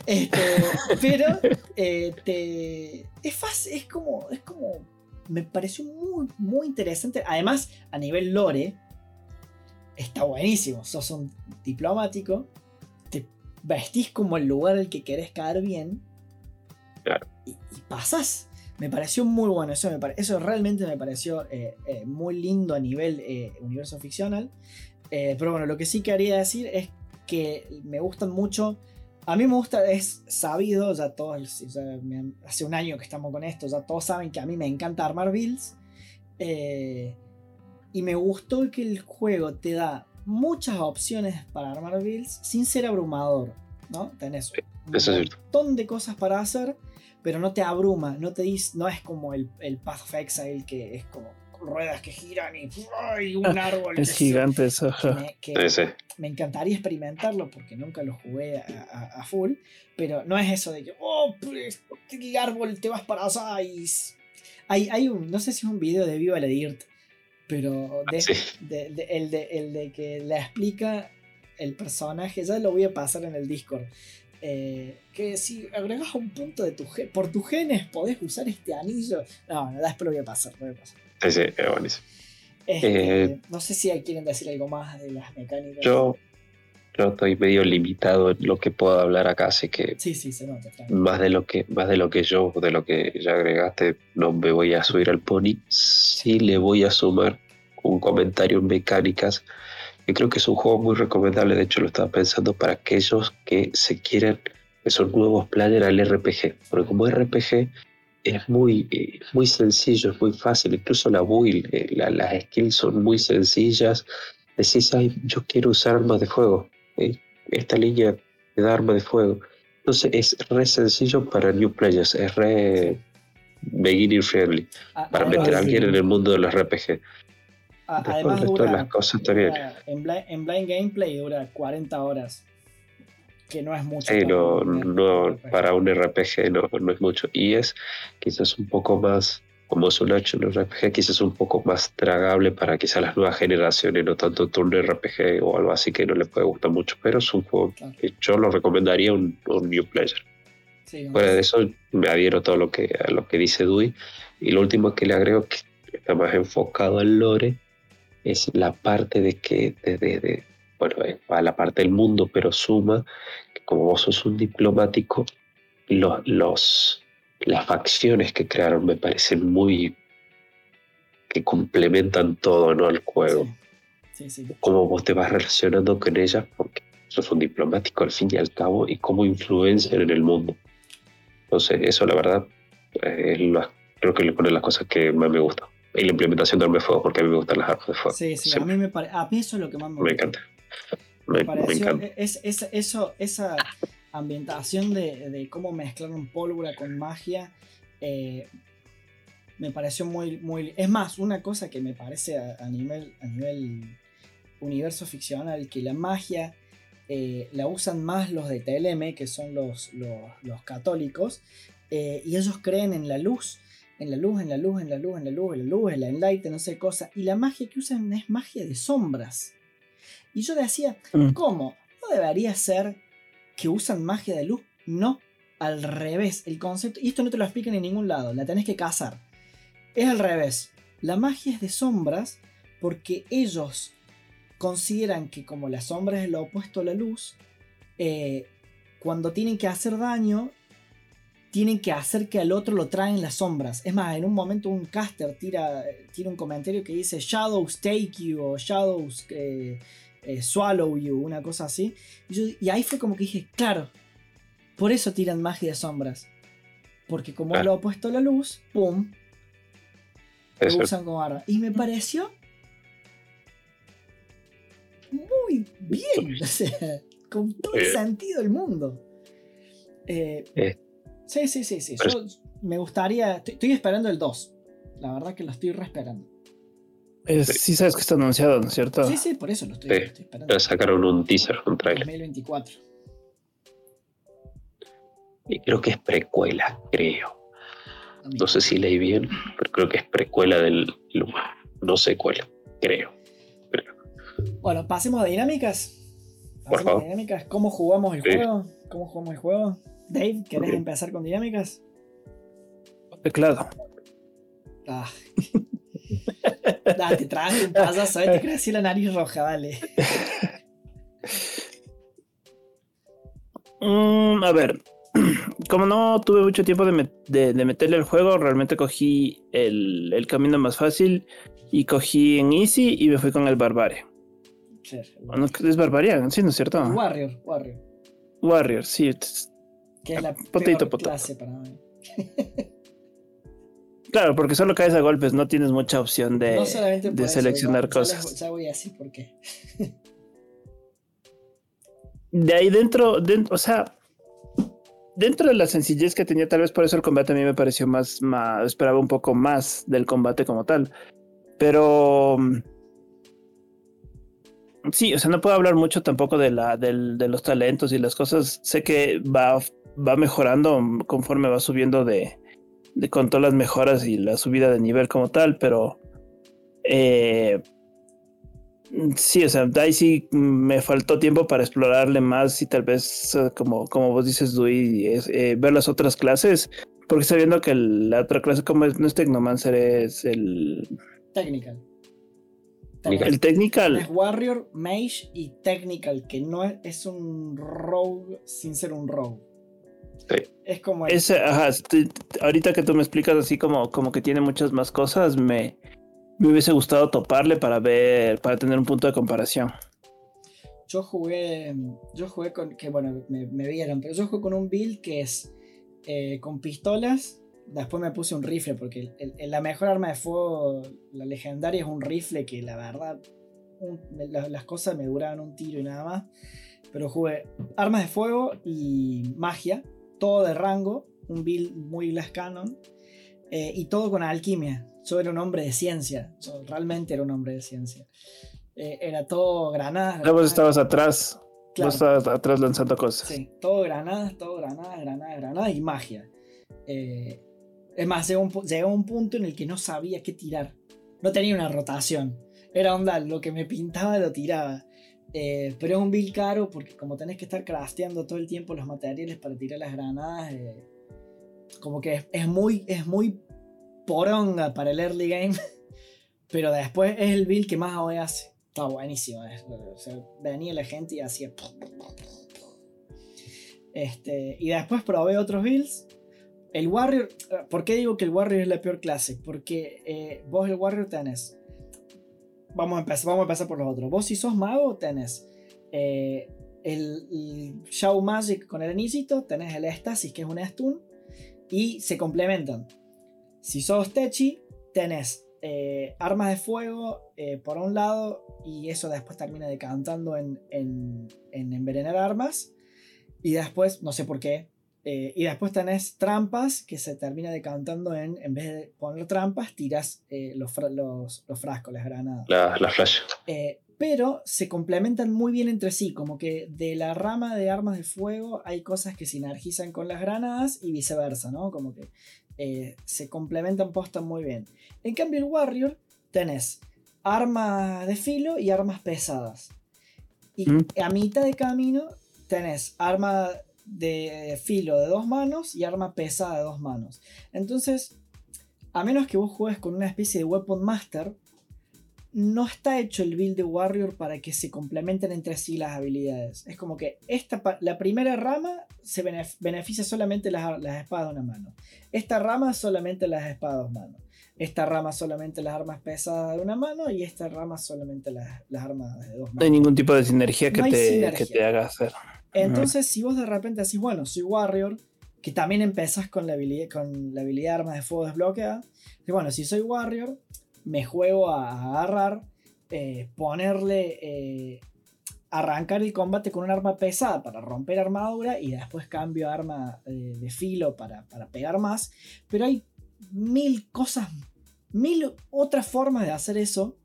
Este, pero te, es fácil, es como, es como, me pareció muy, muy interesante. Además, a nivel lore, está buenísimo. Sos un diplomático, te vestís como el lugar al que querés caer bien. Y, pasas. Me pareció muy bueno. Eso, me eso realmente me pareció eh, eh, muy lindo a nivel eh, universo ficcional. pero bueno, lo que sí quería decir es que me gustan mucho a mí me gusta, es sabido, ya todos, hace un año que estamos con esto, ya todos saben que a mí me encanta armar builds. Eh, y me gustó que el juego te da muchas opciones para armar builds sin ser abrumador. ¿no? Tenés un montón de cosas para hacer, pero no te abruma, no te dice, no es como el, el Path of Exile que es como ruedas que giran y, un árbol. es gigante eso. Me, encantaría experimentarlo porque nunca lo jugué a, full, pero no es eso de que, oh, pues, el árbol te vas para allá y... Hay, hay un, no sé si es un video de Viva la Dirt, pero de, el, de, el de que le explica el personaje, ya lo voy a pasar en el Discord. Eh, que si agregas un punto de tu por tus genes podés usar este anillo. No, no, después lo voy a pasar, lo voy a pasar. Sí, sí, es buenísimo. Este, eh, no sé si quieren decir algo más de las mecánicas. Yo, yo estoy medio limitado en lo que puedo hablar acá, así que sí, sí, se nota, más de lo que más de lo que yo, de lo que ya agregaste, no me voy a subir al pony. Sí le voy a sumar un comentario en mecánicas. Yo creo que es un juego muy recomendable, de hecho lo estaba pensando para aquellos que se quieren, esos nuevos planes al RPG, porque como RPG es muy, eh, muy sencillo, es muy fácil, incluso la build, eh, las skills son muy sencillas. Decís, ay, yo quiero usar armas de fuego, esta línea de da arma de fuego. Entonces es re sencillo para new players, es re beginner friendly, ah, para meter a alguien en el mundo de los RPG. Además dura, las cosas En, blind, gameplay dura 40 horas, que no es mucho. Sí, no, no, para un RPG no, no es mucho. Y es quizás un poco más como es un action RPG, quizás un poco más tragable para quizás las nuevas generaciones, no tanto turno RPG o algo así que no le puede gustar mucho, pero es un juego que yo lo recomendaría un, un new player. Fuera de eso, me adhiero todo lo que, a lo que dice Dewey. Y lo último que le agrego, que está más enfocado al lore, es la parte de que, de, bueno, a la parte del mundo, pero suma que como vos sos un diplomático, los, los las facciones que crearon me parecen muy que complementan todo ¿no? al juego. Sí. Sí, Cómo vos te vas relacionando con ellas, porque sos un diplomático al fin y al cabo, y cómo influencian en el mundo. Entonces, eso la verdad, creo que le pone las cosas que más me gustan. Y la implementación de armas de fuego, porque a mí me gustan las armas de fuego. Sí, sí, a mí, me a mí eso es lo que más me, me encanta. Me, encanta. Es, es, eso, esa ambientación de, cómo mezclaron pólvora con magia eh, me pareció muy, muy... Es más, una cosa que me parece a, nivel, a nivel universo ficcional, que la magia eh, la usan más los de TLM, que son los, los, católicos, eh, y ellos creen en la luz, en la luz, en la luz, en la luz, en la luz, en la luz, en la enlight, no sé cosa, y la magia que usan es magia de sombras. Y yo decía, mm. ¿cómo? ¿No debería ser que usan magia de luz. No, al revés. El concepto, y esto no te lo explican en ningún lado, la tenés que cazar. Es al revés. La magia es de sombras porque ellos consideran que como la sombra es lo opuesto a la luz, eh, cuando tienen que hacer daño, tienen que hacer que al otro lo traen las sombras. Es más, en un momento un caster tira, tira un comentario que dice Shadows take you o Shadows eh, eh, Swallow You, una cosa así. Y, ahí fue como que dije, claro, por eso tiran magia de sombras. Porque como lo ha puesto la luz, ¡pum! Lo usan como arma. Y me pareció muy bien. O sea, con todo el sentido del mundo. Eh, Sí, sí, sí, sí. Yo me gustaría. Estoy, esperando el 2. La verdad que lo estoy re esperando sí. sabes que está anunciado, ¿no es cierto? Sí, sí, por eso lo estoy, esperando. sacaron un teaser, un trailer. 2024. Y creo que es precuela, creo. No sé si leí bien, pero creo que es precuela del Luma. No secuela, creo. Bueno, pasemos a dinámicas. Pasemos a dinámicas. ¿Cómo jugamos el juego? ¿Cómo jugamos el juego? Dave, ¿querés empezar con dinámicas? Teclado. Ah. Dale, te traes un pasazo, te crecí la nariz roja, vale. Mm, a ver, como no tuve mucho tiempo de, meterle el juego, realmente cogí el, camino más fácil y cogí en Easy y me fui con el Barbare. es Barbarian, sí, ¿no es cierto? Warrior, Warrior. Warrior, sí. Que es la potito, clase para mí. Claro, porque solo caes a golpes, no tienes mucha opción de, de seleccionar cosas. Ya, voy así porque. de ahí dentro, o sea, dentro de la sencillez que tenía, tal vez por eso el combate a mí me pareció más, más esperaba un poco más del combate como tal. Pero sí, o sea, no puedo hablar mucho tampoco de la, de los talentos y las cosas. Sé que va, va mejorando conforme va subiendo de, de, con todas las mejoras y la subida de nivel como tal, pero eh, sí, o sea, ahí sí me faltó tiempo para explorarle más y tal vez, como, como vos dices, Dui, eh, ver las otras clases, porque sabiendo que la otra clase como es, no es Technomancer, es el... Technical. El technical. Es Warrior, Mage y Technical, que no es, es un rogue sin ser un rogue. Es como. ahorita que tú me explicas así como, como que tiene muchas más cosas, me, me hubiese gustado toparle para ver, para tener un punto de comparación. Yo jugué, yo jugué con, que bueno, me, vieron, pero yo jugué con un build que es eh, con pistolas. Después me puse un rifle, porque la mejor arma de fuego, la legendaria, es un rifle que la verdad, las cosas me duraban un tiro y nada más. pero jugué armas de fuego y magia, todo de rango, un build muy Glass Canon, eh, y todo con alquimia. Yo era un hombre de ciencia, yo realmente era un hombre de ciencia. Eh, era todo granadas. Ya vos estabas atrás, vos estabas atrás lanzando cosas. Sí, todo granadas, todo granadas, granadas, granadas y magia. Eh, es más, llegó un, llegó un punto en el que no sabía qué tirar. No tenía una rotación. Era onda, lo que me pintaba lo tiraba. Eh, pero es un build caro porque como tenés que estar crafteando todo el tiempo los materiales para tirar las granadas, eh, como que es, muy, es muy poronga para el early game. pero después es el build que más hoy hace. Está buenísimo. venía la gente y hacía... Este, y después probé otros builds el Warrior, ¿por qué digo que el Warrior es la peor clase? Porque eh, vos el Warrior tenés. Vamos a, empezar, vamos a empezar por los otros. Vos si sos mago tenés eh, el, Shadow Magic con el anillito, tenés el Estasis que es un stun y se complementan. Si sos Techi, tenés eh, armas de fuego por un lado y eso después termina decantando en, en, en envenenar armas. Y después, no sé por qué, eh, y después tenés trampas que se termina decantando en, en vez de poner trampas, tiras eh, los, los, los, frascos, las granadas. Las la flash. Eh, pero se complementan muy bien entre sí, como que de la rama de armas de fuego hay cosas que sinergizan con las granadas y viceversa, ¿no? Como que se complementan, postan muy bien. En cambio, el Warrior tenés armas de filo y armas pesadas. Y mm. a mitad de camino tenés arma de filo de dos manos y arma pesada de dos manos. Entonces, a menos que vos juegues con una especie de Weapon Master, no está hecho el build de Warrior para que se complementen entre sí las habilidades. Es como que esta, la primera rama se beneficia solamente las, las espadas de una mano. Esta rama solamente las espadas de dos manos. Esta rama solamente las armas pesadas de una mano y esta rama solamente las, armas de dos manos. No hay ningún tipo de sinergia que, te, que te haga hacer. Entonces, si vos de repente decís, bueno, soy Warrior, que también empezás con la habilidad, con la habilidad de armas de fuego desbloqueada, y bueno, si soy Warrior, me juego a agarrar, eh, ponerle, eh, arrancar el combate con un arma pesada para romper armadura y después cambio arma eh, de filo para, para pegar más. Pero hay mil cosas, mil otras formas de hacer eso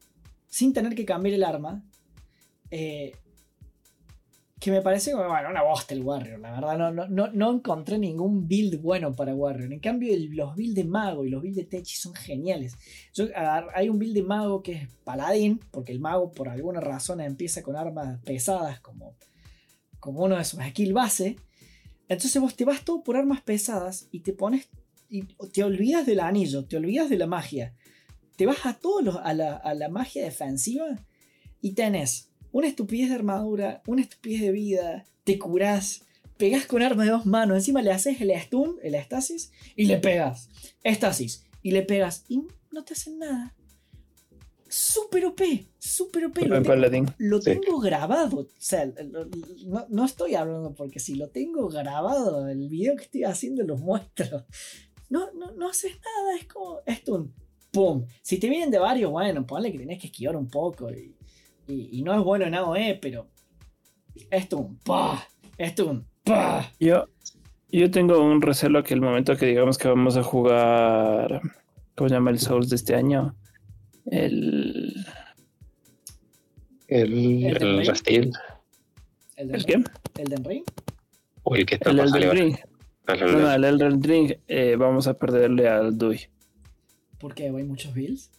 sin tener que cambiar el arma. Que me parece bueno, una bosta el Warrior, la verdad, no, no, no, encontré ningún build bueno para Warrior. En cambio, los builds de Mago y los builds de Techi son geniales. hay un build de Mago que es Paladín, porque el Mago por alguna razón empieza con armas pesadas como, como uno de sus skill base. Entonces vos te vas todo por armas pesadas y te pones, y te olvidas del anillo, te olvidas de la magia. Te vas a todo a la, a la magia defensiva y tenés una estupidez de armadura, una estupidez de vida, te curás, pegás con arma de dos manos, encima le haces el stun, el estasis, y le pegas. Estasis, y le pegas, y no te hacen nada. Super OP, super OP. Lo, tengo, grabado. O sea, no, estoy hablando porque si lo tengo grabado, el video que estoy haciendo lo muestro. No, no, no haces nada, es como stun. ¡Pum! Si te vienen de varios, bueno, ponle que tenés que esquivar un poco y y, no es bueno en AOE, pero esto un pa, esto un pa. Yo, yo tengo un recelo que el momento que digamos que vamos a jugar, ¿cómo se llama el Souls de este año? El. El. El, el Rastil. ¿El, ¿El qué? ¿El Den Ring? O el que está el Elden Ring. No, no, el Elden Ring eh, vamos a perderle al Dui. ¿Por qué? ¿Hay muchos builds?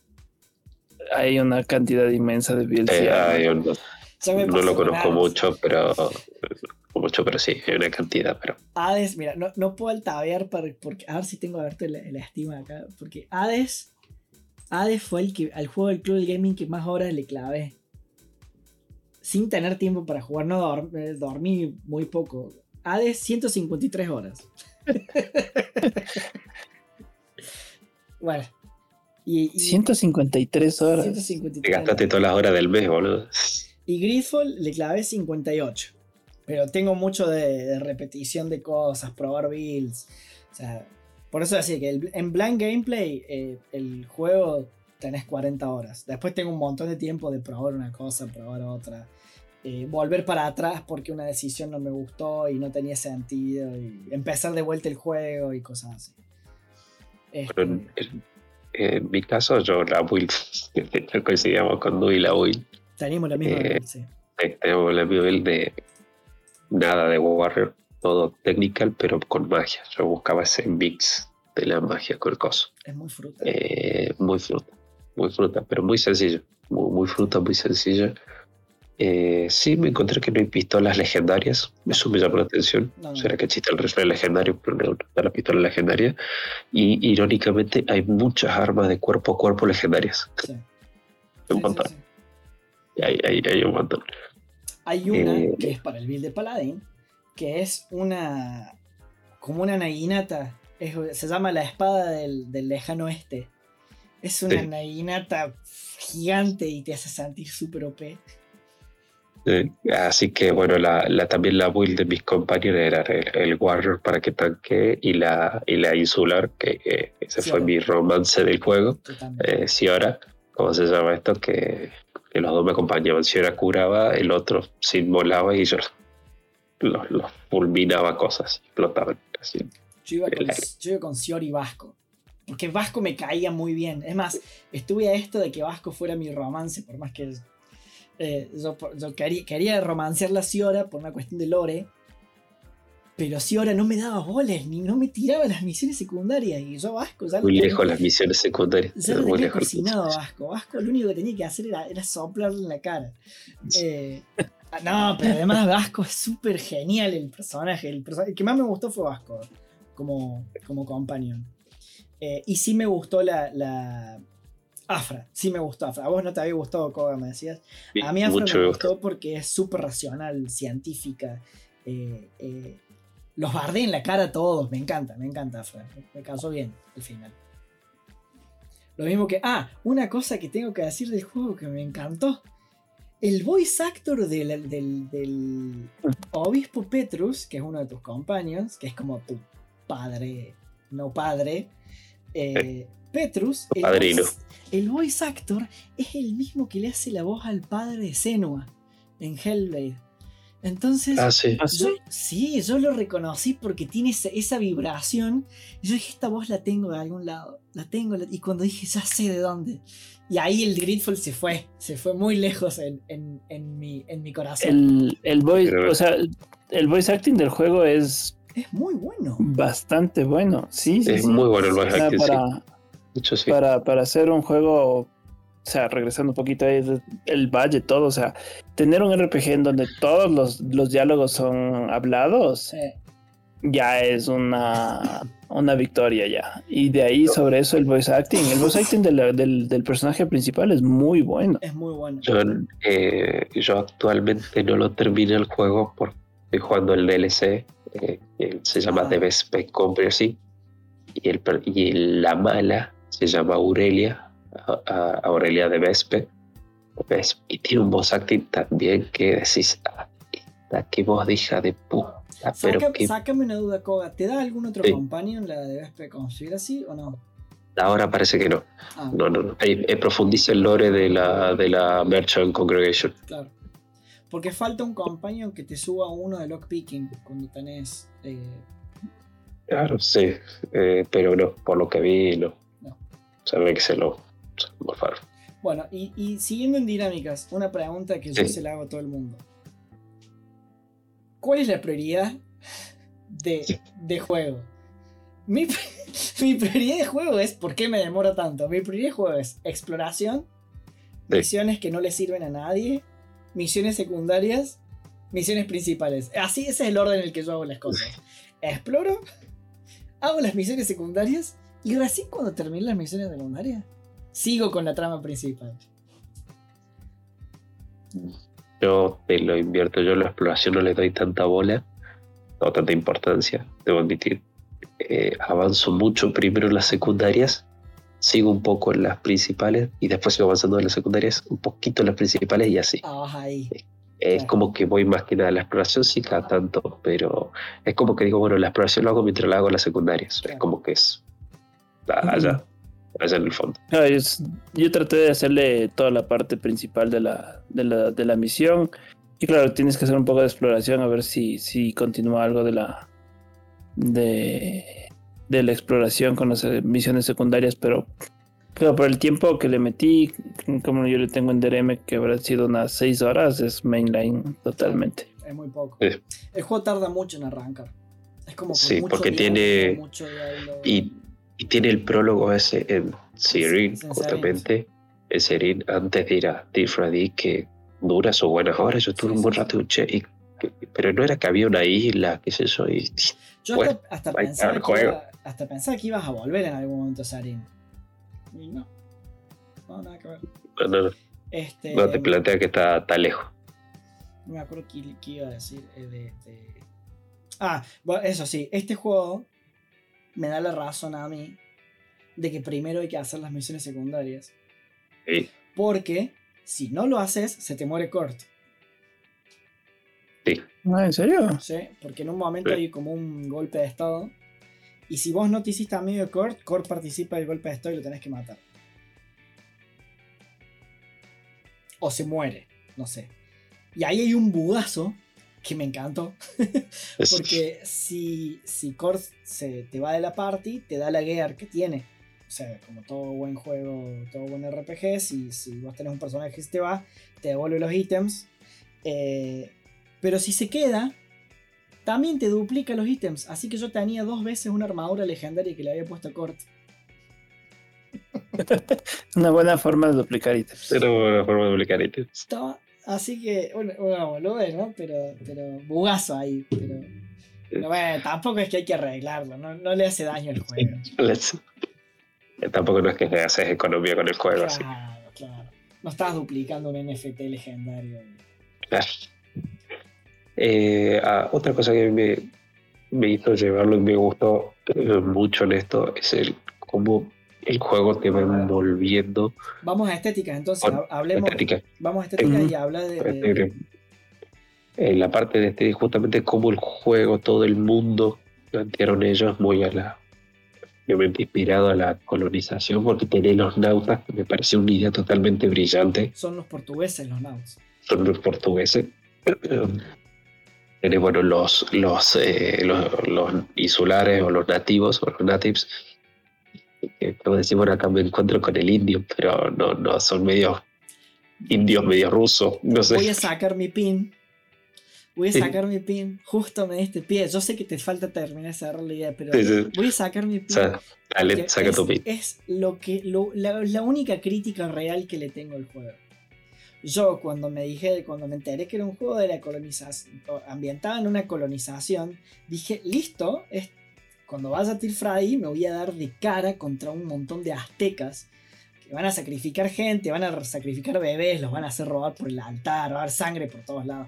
Hay una cantidad inmensa de builds. no, lo conozco mucho, pero mucho, pero sí, hay una cantidad, pero. Hades, mira, no, no puedo altavear porque a ver si tengo a verte la, estima acá. Porque Hades. Hades fue el que al juego del Club del Gaming que más horas le clavé. Sin tener tiempo para jugar, no eh, dormí muy poco. Hades 153 horas. bueno, y, 153 horas. 153 Te gastaste todas las horas del mes, boludo. Y Gridfall le clavé 58. Pero tengo mucho de, repetición de cosas, probar builds. O sea, por eso decía que en blind gameplay eh, el juego tenés 40 horas. Después tengo un montón de tiempo de probar una cosa, probar otra. eh, volver para atrás porque una decisión no me gustó y no tenía sentido y empezar de vuelta el juego y cosas así. Este, en, mi caso, yo la build, coincidíamos con Du y la build. Teníamos la misma build, sí. Teníamos la misma build de nada de Warrior, todo technical, pero con magia. Yo buscaba ese mix de la magia con el coso. Es muy fruta. Eh, muy fruta, muy fruta, pero muy sencillo. Muy, muy fruta, muy sencilla. Eh, sí, me encontré que no hay pistolas legendarias. Eso me llamó la atención. Será que existe el rifle legendario, pero no está la pistola legendaria. Y irónicamente, hay muchas armas de cuerpo a cuerpo legendarias. Sí. un montón. Hay, hay, un montón. Hay una eh, que es para el build de Paladin, que es una. como una naginata. se llama la espada del, del lejano oeste. Es una naginata gigante y te hace sentir súper OP así que bueno, la, la, también la build de mis compañeros era el, Warrior para que tanque y la, y la Insular, que, ese fue mi romance del juego. Eh, Ciora, ¿cómo se llama esto? Que, los dos me acompañaban. Ciora curaba, el otro se inmolaba y yo los, fulminaba cosas, explotaban. Así. Yo iba, con, yo iba con Ciora y Vasco. Porque Vasco me caía muy bien. Es más, estuve a esto de que Vasco fuera mi romance, por más que eh, yo, quería, quería, romancear la Ciora por una cuestión de lore. Pero Ciora no me daba bolas, ni no me tiraba las misiones secundarias. Y yo Vasco ya Muy lejos las misiones secundarias. Ya lo tenía cocinado Vasco. Vasco lo único que tenía que hacer era, era soplarle en la cara. Eh, no, pero además Vasco es súper genial el personaje. El, que más me gustó fue Vasco como, como companion. Eh, y sí me gustó la, Afra, sí me gustó Afra. A vos no te había gustado Koga, me decías. A mí Afra me gustó porque es súper racional, científica. Eh, eh, los bardé en la cara a todos. Me encanta, me encanta Afra. Me causó bien al final. Lo mismo que. Ah, una cosa que tengo que decir del juego que me encantó. El voice actor del, del, obispo Petrus, que es uno de tus compañeros, que es como tu padre, no padre, eh, Petrus, el voice, actor, es el mismo que le hace la voz al padre de Senua en Hellblade. Entonces, ah, sí. ¿Ah, sí? Yo, lo reconocí porque tiene esa, vibración. Y yo dije, esta voz la tengo de algún lado. La tengo. y cuando dije, ya sé de dónde. Y ahí el Gridfall se fue. Se fue muy lejos en, mi, en mi, corazón. El, el voice, o sea, el voice acting del juego es. Es muy bueno. Bastante bueno. Sí, sí. Es muy bueno el voice acting. Para, para hacer un juego, o sea, regresando un poquito ahí, el valle, todo, o sea, tener un RPG en donde todos los, los diálogos son hablados, ya es una, una victoria ya. Y de ahí sobre eso el voice acting, el voice acting del, del, personaje principal es muy bueno. Es muy bueno. Yo, eh, yo actualmente no lo terminé el juego porque estoy jugando el DLC, eh, se llama ah. The Best Conspiracy, y, el, y la mala se llama Aurelia, Aurelia de Vespe, y tiene un voz acting también que decís, ah, qué voz de hija de puta. Pero Sácame una duda, Koga, ¿te da algún otro compañero en la de Vespe así o no? Ahora parece que no. Ah. no, no, no. profundiza el lore de la, de la Merchant Congregation. Claro. Porque falta un compañero que te suba uno de lockpicking cuando tenés. Eh, claro, sí. Eh, pero no, por lo que vi, no. Se ve que se lo, morfaron. Bueno, y, siguiendo en dinámicas, una pregunta que yo se la hago a todo el mundo. ¿Cuál es la prioridad de, juego? Mi, prioridad de juego es ¿por qué me demora tanto? Mi prioridad de juego es exploración, misiones que no le sirven a nadie, misiones secundarias, misiones principales. Así ese es el orden en el que yo hago las cosas. Exploro, hago las misiones secundarias y recién cuando termine las misiones de secundaria, sigo con la trama principal. Yo te lo invierto, yo la exploración no le doy tanta bola, o tanta importancia, debo admitir. Eh, avanzo mucho primero en las secundarias, sigo un poco en las principales y después sigo avanzando en las secundarias, un poquito en las principales y así. Ah, ahí. Es como que voy más que nada a la exploración, sí, cada tanto, pero es como que digo, bueno, la exploración lo hago mientras la hago en las secundarias. Es como que es allá, allá en el fondo. yo, traté de hacerle toda la parte principal de la, de la, de la misión Y claro, tienes que hacer un poco de exploración a ver si, si continúa algo de la de, de la exploración con las misiones secundarias, pero pero por el tiempo que le metí, como yo le tengo en DRM, que habrá sido unas 6 horas, es mainline totalmente. Es muy poco. El juego tarda mucho en arrancar. Es como sí, porque tiene. y, y, tiene el prólogo ese en Sirin, justamente. En Sirin, antes de ir a Tifradi, que dura sus buenas horas. Yo estuve un buen rato y, pero no era que había una isla, qué sé yo. Y, yo hasta, pensaba que hasta pensaba que ibas a volver en algún momento a Sarin. Y no. No, nada que ver. No, no, no. Este, no te plantea que está, está lejos. No me acuerdo qué, iba a decir eh, de, este. Ah, bueno, eso sí, este juego me da la razón a mí de que primero hay que hacer las misiones secundarias. Sí. Porque si no lo haces, se te muere Kurt. Sí. Ah, ¿En serio? Sí, porque en un momento hay como un golpe de estado y si vos no te hiciste amigo de Kurt, Kurt participa del golpe de estado y lo tenés que matar. O se muere, no sé. Y ahí hay un bugazo que me encantó. Porque si, si Kurt se te va de la party, te da la gear que tiene. O sea, como todo buen juego, todo buen RPG, si, si vos tenés un personaje que se te va, te devuelve los ítems. Eh, pero si se queda, también te duplica los ítems, así que yo tenía dos veces una armadura legendaria que le había puesto a corte. una buena forma de duplicar ítems. Una buena forma de duplicar ítems. Así que, una, una ¿no? Pero, pero bugazo ahí. Pero, bueno, tampoco es que hay que arreglarlo, no, le hace daño al juego. tampoco no es que le haces economía con el juego. Claro, claro. No estás duplicando un NFT legendario. Claro. Eh, ah, otra cosa que me, me hizo llevarlo y me gustó eh, mucho en esto es el cómo el juego te va envolviendo. Vamos a estética, entonces hablemos. Vamos a estética y habla de. En la parte de este, justamente cómo el juego, todo el mundo plantearon ellos muy a la. Obviamente inspirado a la colonización, porque tenés los nautas, me parece una idea totalmente brillante. Son los portugueses los nautas. Son los portugueses. bueno, los, los, eh, los, los, insulares o los nativos o los natives, que como decimos acá me encuentro con el indio, pero no, no son medio indios, medio rusos, no sé. Voy a sacar mi pin. Voy a sacar mi pin, justo me diste pie. Yo sé que te falta terminar esa realidad, pero voy a sacar mi pin. dale, saca es, tu pin. Es lo que, lo, la, la única crítica real que le tengo al juego yo cuando me dije, cuando me enteré que era un juego de la colonización, ambientado en una colonización, dije, listo, es, cuando vaya a Tirfray me voy a dar de cara contra un montón de aztecas que van a sacrificar gente, van a sacrificar bebés, los van a hacer robar por el altar, haber sangre por todos lados.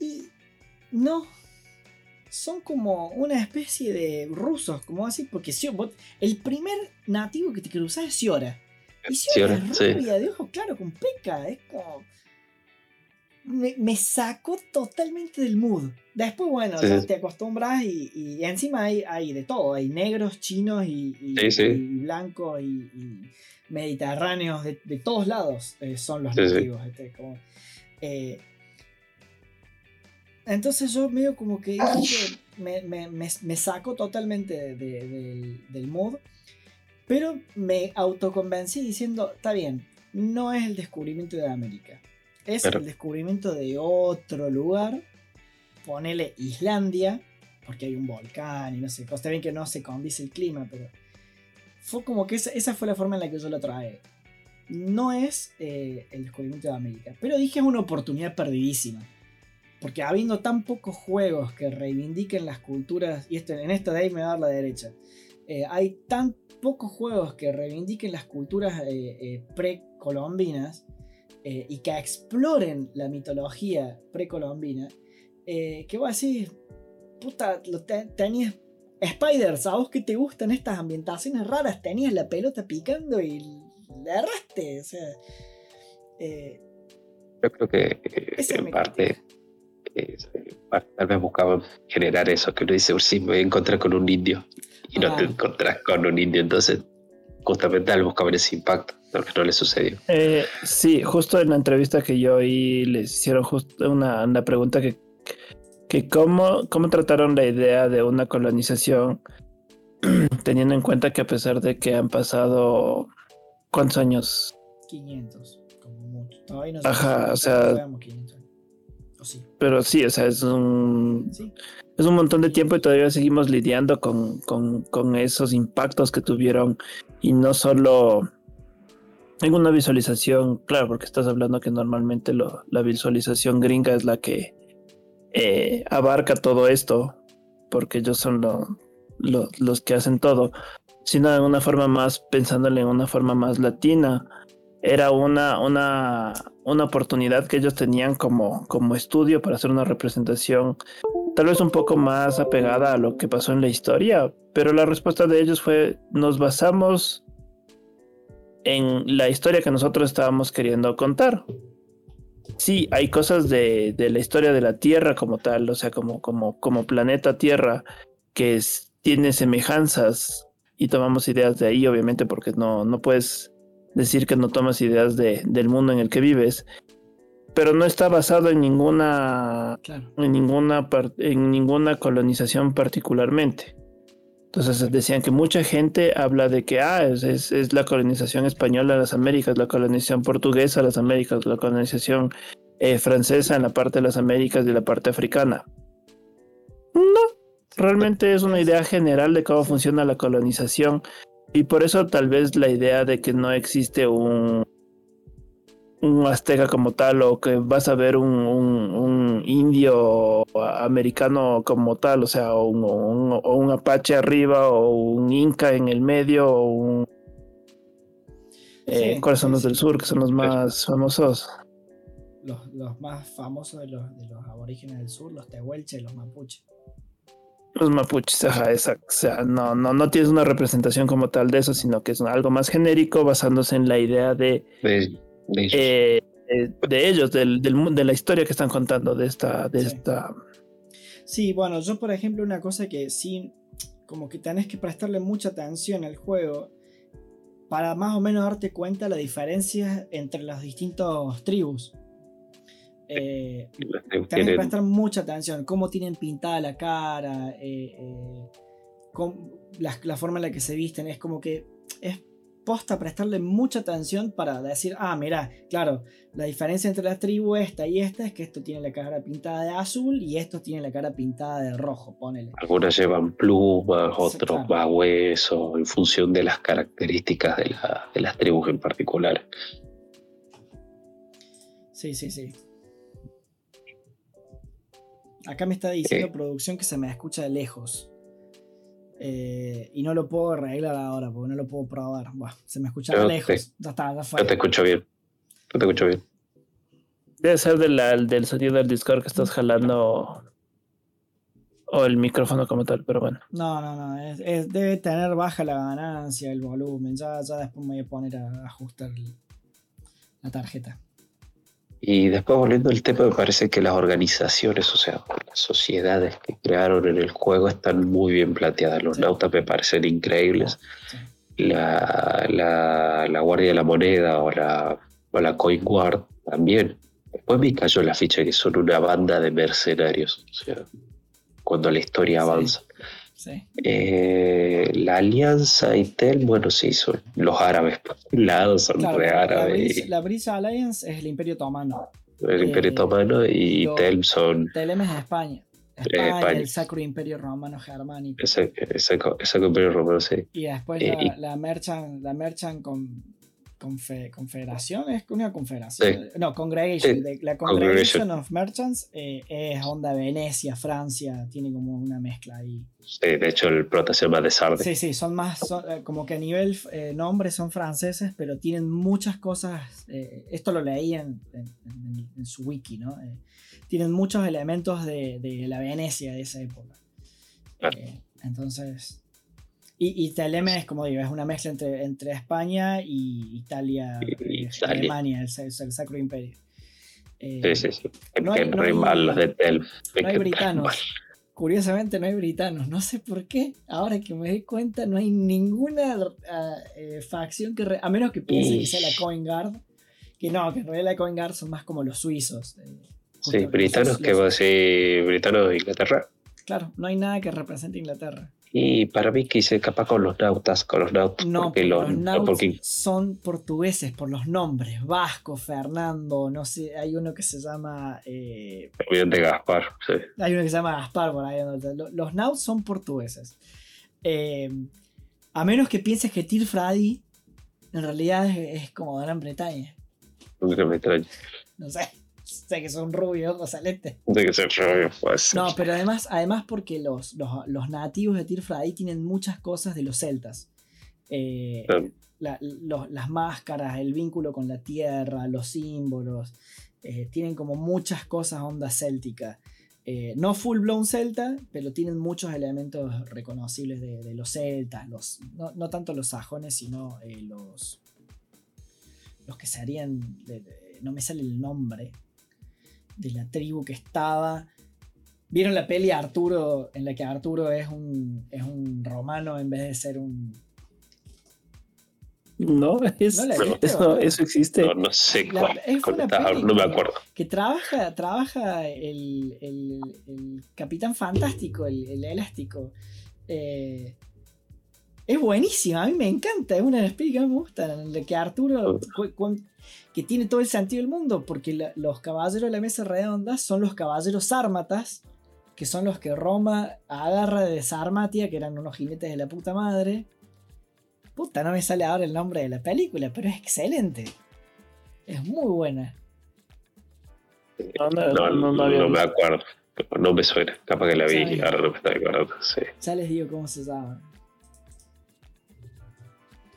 Y no, son como una especie de rusos, como así, porque el primer nativo que te cruzas es Siora. Y si una rubia de ojo claro con peca, es como. Me, sacó totalmente del mood. Después, bueno, te acostumbras y, encima hay, hay, de todo. Hay negros, chinos y, blancos y, mediterráneos. De, todos lados eh, son los nativos. Este, eh, entonces yo medio como que me, me, me, saco totalmente del, del mood. Pero me autoconvencí diciendo, está bien, no es el descubrimiento de América. Es el descubrimiento de otro lugar. Ponele Islandia, porque hay un volcán y no sé, está bien que no se condice el clima, pero fue como que esa, fue la forma en la que yo lo traje. No es eh, el descubrimiento de América, pero dije es una oportunidad perdidísima. Porque habiendo tan pocos juegos que reivindiquen las culturas, y esto, en esto de ahí me va a dar la derecha, eh, hay tan pocos juegos que reivindiquen las culturas eh, eh, y que exploren la mitología precolombina, que voy a decir, puta, tenías Spiders, a vos que te gustan estas ambientaciones raras, tenías la pelota picando y le erraste, o sea... Yo creo que en parte tal vez buscaban generar eso, que uno dice, sí, me voy a encontrar con un indio y no te encontrás con un indio. Entonces, justamente al buscar ese impacto. Lo que no le sucedió. Eh, sí, justo en la entrevista que yo oí les hicieron justo una, una pregunta que, que cómo, cómo trataron la idea de una colonización teniendo en cuenta que a pesar de que han pasado ¿cuántos años? 500, como mucho. Ajá, o sea, pero sí, o sea, es un, es un montón de tiempo y todavía seguimos lidiando con, con, esos impactos que tuvieron y no solo en una visualización, claro, porque estás hablando que normalmente lo, la visualización gringa es la que eh, abarca todo esto, porque ellos son los que hacen todo, sino de una forma más, pensándole en una forma más latina. Era una, una, una oportunidad que ellos tenían como, como estudio para hacer una representación tal vez un poco más apegada a lo que pasó en la historia, pero la respuesta de ellos fue nos basamos en la historia que nosotros estábamos queriendo contar. Sí, hay cosas de, de la historia de la Tierra como tal, o sea, como, como, como planeta Tierra, que tiene semejanzas y tomamos ideas de ahí, obviamente, porque no, no puedes decir que no tomas ideas de, del mundo en el que vives, pero no está basado en ninguna, en ninguna, en ninguna colonización particularmente. Entonces decían que mucha gente habla de que ah, es, es, la colonización española a las Américas, la colonización portuguesa a las Américas, la colonización eh, francesa en la parte de las Américas y la parte africana. No, realmente es una idea general de cómo funciona la colonización y por eso tal vez la idea de que no existe un, un azteca como tal o que vas a ver un, un, indio americano como tal, o sea, o un, apache arriba o un inca en el medio o un... Eh, ¿Cuáles son los del sur que son los más famosos? Los, los más famosos de los, de los aborígenes del sur, los tehuelches, los mapuches. Los mapuches, ajá, exacto. O sea, no, no, no tienes una representación como tal de eso, sino que es algo más genérico basándose en la idea de, de, ellos, eh, de, ellos del, del, de la historia que están contando de esta, de sí. esta. Sí, bueno, yo por ejemplo una cosa que sí, como que tenés que prestarle mucha atención al juego para más o menos darte cuenta la diferencia entre las distintas tribus. Eh, que prestar mucha atención. Cómo tienen pintada la cara, eh, eh la, forma en la que se visten. Es como que es posta prestarle mucha atención para decir, ah, mira, claro, la diferencia entre la tribu esta y esta es que esto tiene la cara pintada de azul y esto tiene la cara pintada de rojo, ponele. Algunas llevan plumas, otros va hueso, en función de las características de, de las tribus en particular. Sí, sí, sí. Acá me está diciendo producción que se me escucha de lejos. Eh, y no lo puedo arreglar ahora porque no lo puedo probar. se me escucha de lejos. Ya está, ya fue. Yo te escucho bien. Yo te escucho bien. Debe ser del sonido del Discord que estás jalando o el micrófono como tal, pero bueno. No, no, no. debe tener baja la ganancia, el volumen. Ya, ya después me voy a poner a ajustar la tarjeta. Y después volviendo al tema, me parece que las organizaciones, o sea, las sociedades que crearon en el juego están muy bien planteadas. Los nautas me parecen increíbles. La, la, Guardia de la Moneda o la, o la Coin Guard también. Después me cayó la ficha que son una banda de mercenarios, o sea, cuando la historia avanza. Eh, la Alianza y Tel, bueno, sí, son los árabes, lados son de árabes. La, Brisa Alliance es el Imperio Otomano. El Imperio eh, Otomano y Tel son. Telem es España. España, el Sacro Imperio Romano Germánico. Ese, Sacro Imperio Romano, sí. Y después la, la, Merchant, la Merchant con confederación, es una confederación. No, Congregation. la Congregation, of Merchants eh, es onda Venecia, Francia, tiene como una mezcla ahí. Sí, de hecho el prota se llama Desarde. Sí, sí, son más, eh, como que a nivel eh, nombre son franceses, pero tienen muchas cosas, esto lo leí en, su wiki, ¿no? tienen muchos elementos de, de, la Venecia de esa época. entonces, y, y es como digo, es una mezcla entre, entre España y Italia, eh, Alemania, el, Sacro Imperio. Eh, sí, sí, sí. No hay, no hay, los de Tel. No hay britanos. curiosamente no hay britanos. No sé por qué. Ahora que me doy cuenta, no hay ninguna ah, eh, facción que. a menos que piense que sea la Coin Guard. Que no, que en realidad la Coin Guard son más como los suizos. Eh, sí, britanos, que vos decís britanos de Inglaterra. Claro, no hay nada que represente Inglaterra. Y para mí quise capaz con los nautas, con los nautas. No, porque los, nautas son portugueses por los nombres. Vasco, Fernando, no sé, hay uno que se llama... Eh, de Gaspar, sí. Hay uno que se llama Gaspar por ahí. Los nautas son portugueses. Eh, a menos que pienses que Tir Fradi en realidad es, como de Gran Bretaña. Gran Bretaña. No sé sé que son rubios, o celeste. De que ser rubio, pues. No, pero además, además porque los, los, nativos de Tirfra tienen muchas cosas de los celtas. Eh, las máscaras, el vínculo con la tierra, los símbolos. Eh, tienen como muchas cosas onda céltica. Eh, no full blown celta, pero tienen muchos elementos reconocibles de, los celtas. Los, no, tanto los sajones, sino los. Los que se harían. no me sale el nombre de la tribu que estaba. ¿Vieron la peli Arturo en la que Arturo es un, es un romano en vez de ser un... No, eso, eso, existe. No, sé cuál, no me acuerdo. Que, trabaja, trabaja el, Capitán Fantástico, el, elástico. Eh, es buenísima, a mí me encanta, es una de las pelis que me gustan, en la que Arturo, que tiene todo el sentido del mundo, porque los caballeros de la mesa redonda son los caballeros sármatas, que son los que Roma agarra de Sarmatia, que eran unos jinetes de la puta madre. Puta, no me sale ahora el nombre de la película, pero es excelente. Es muy buena. No, no, me acuerdo. No me suena. Capaz que la vi y ahora no me está acordando. Sí. Ya les digo cómo se llama.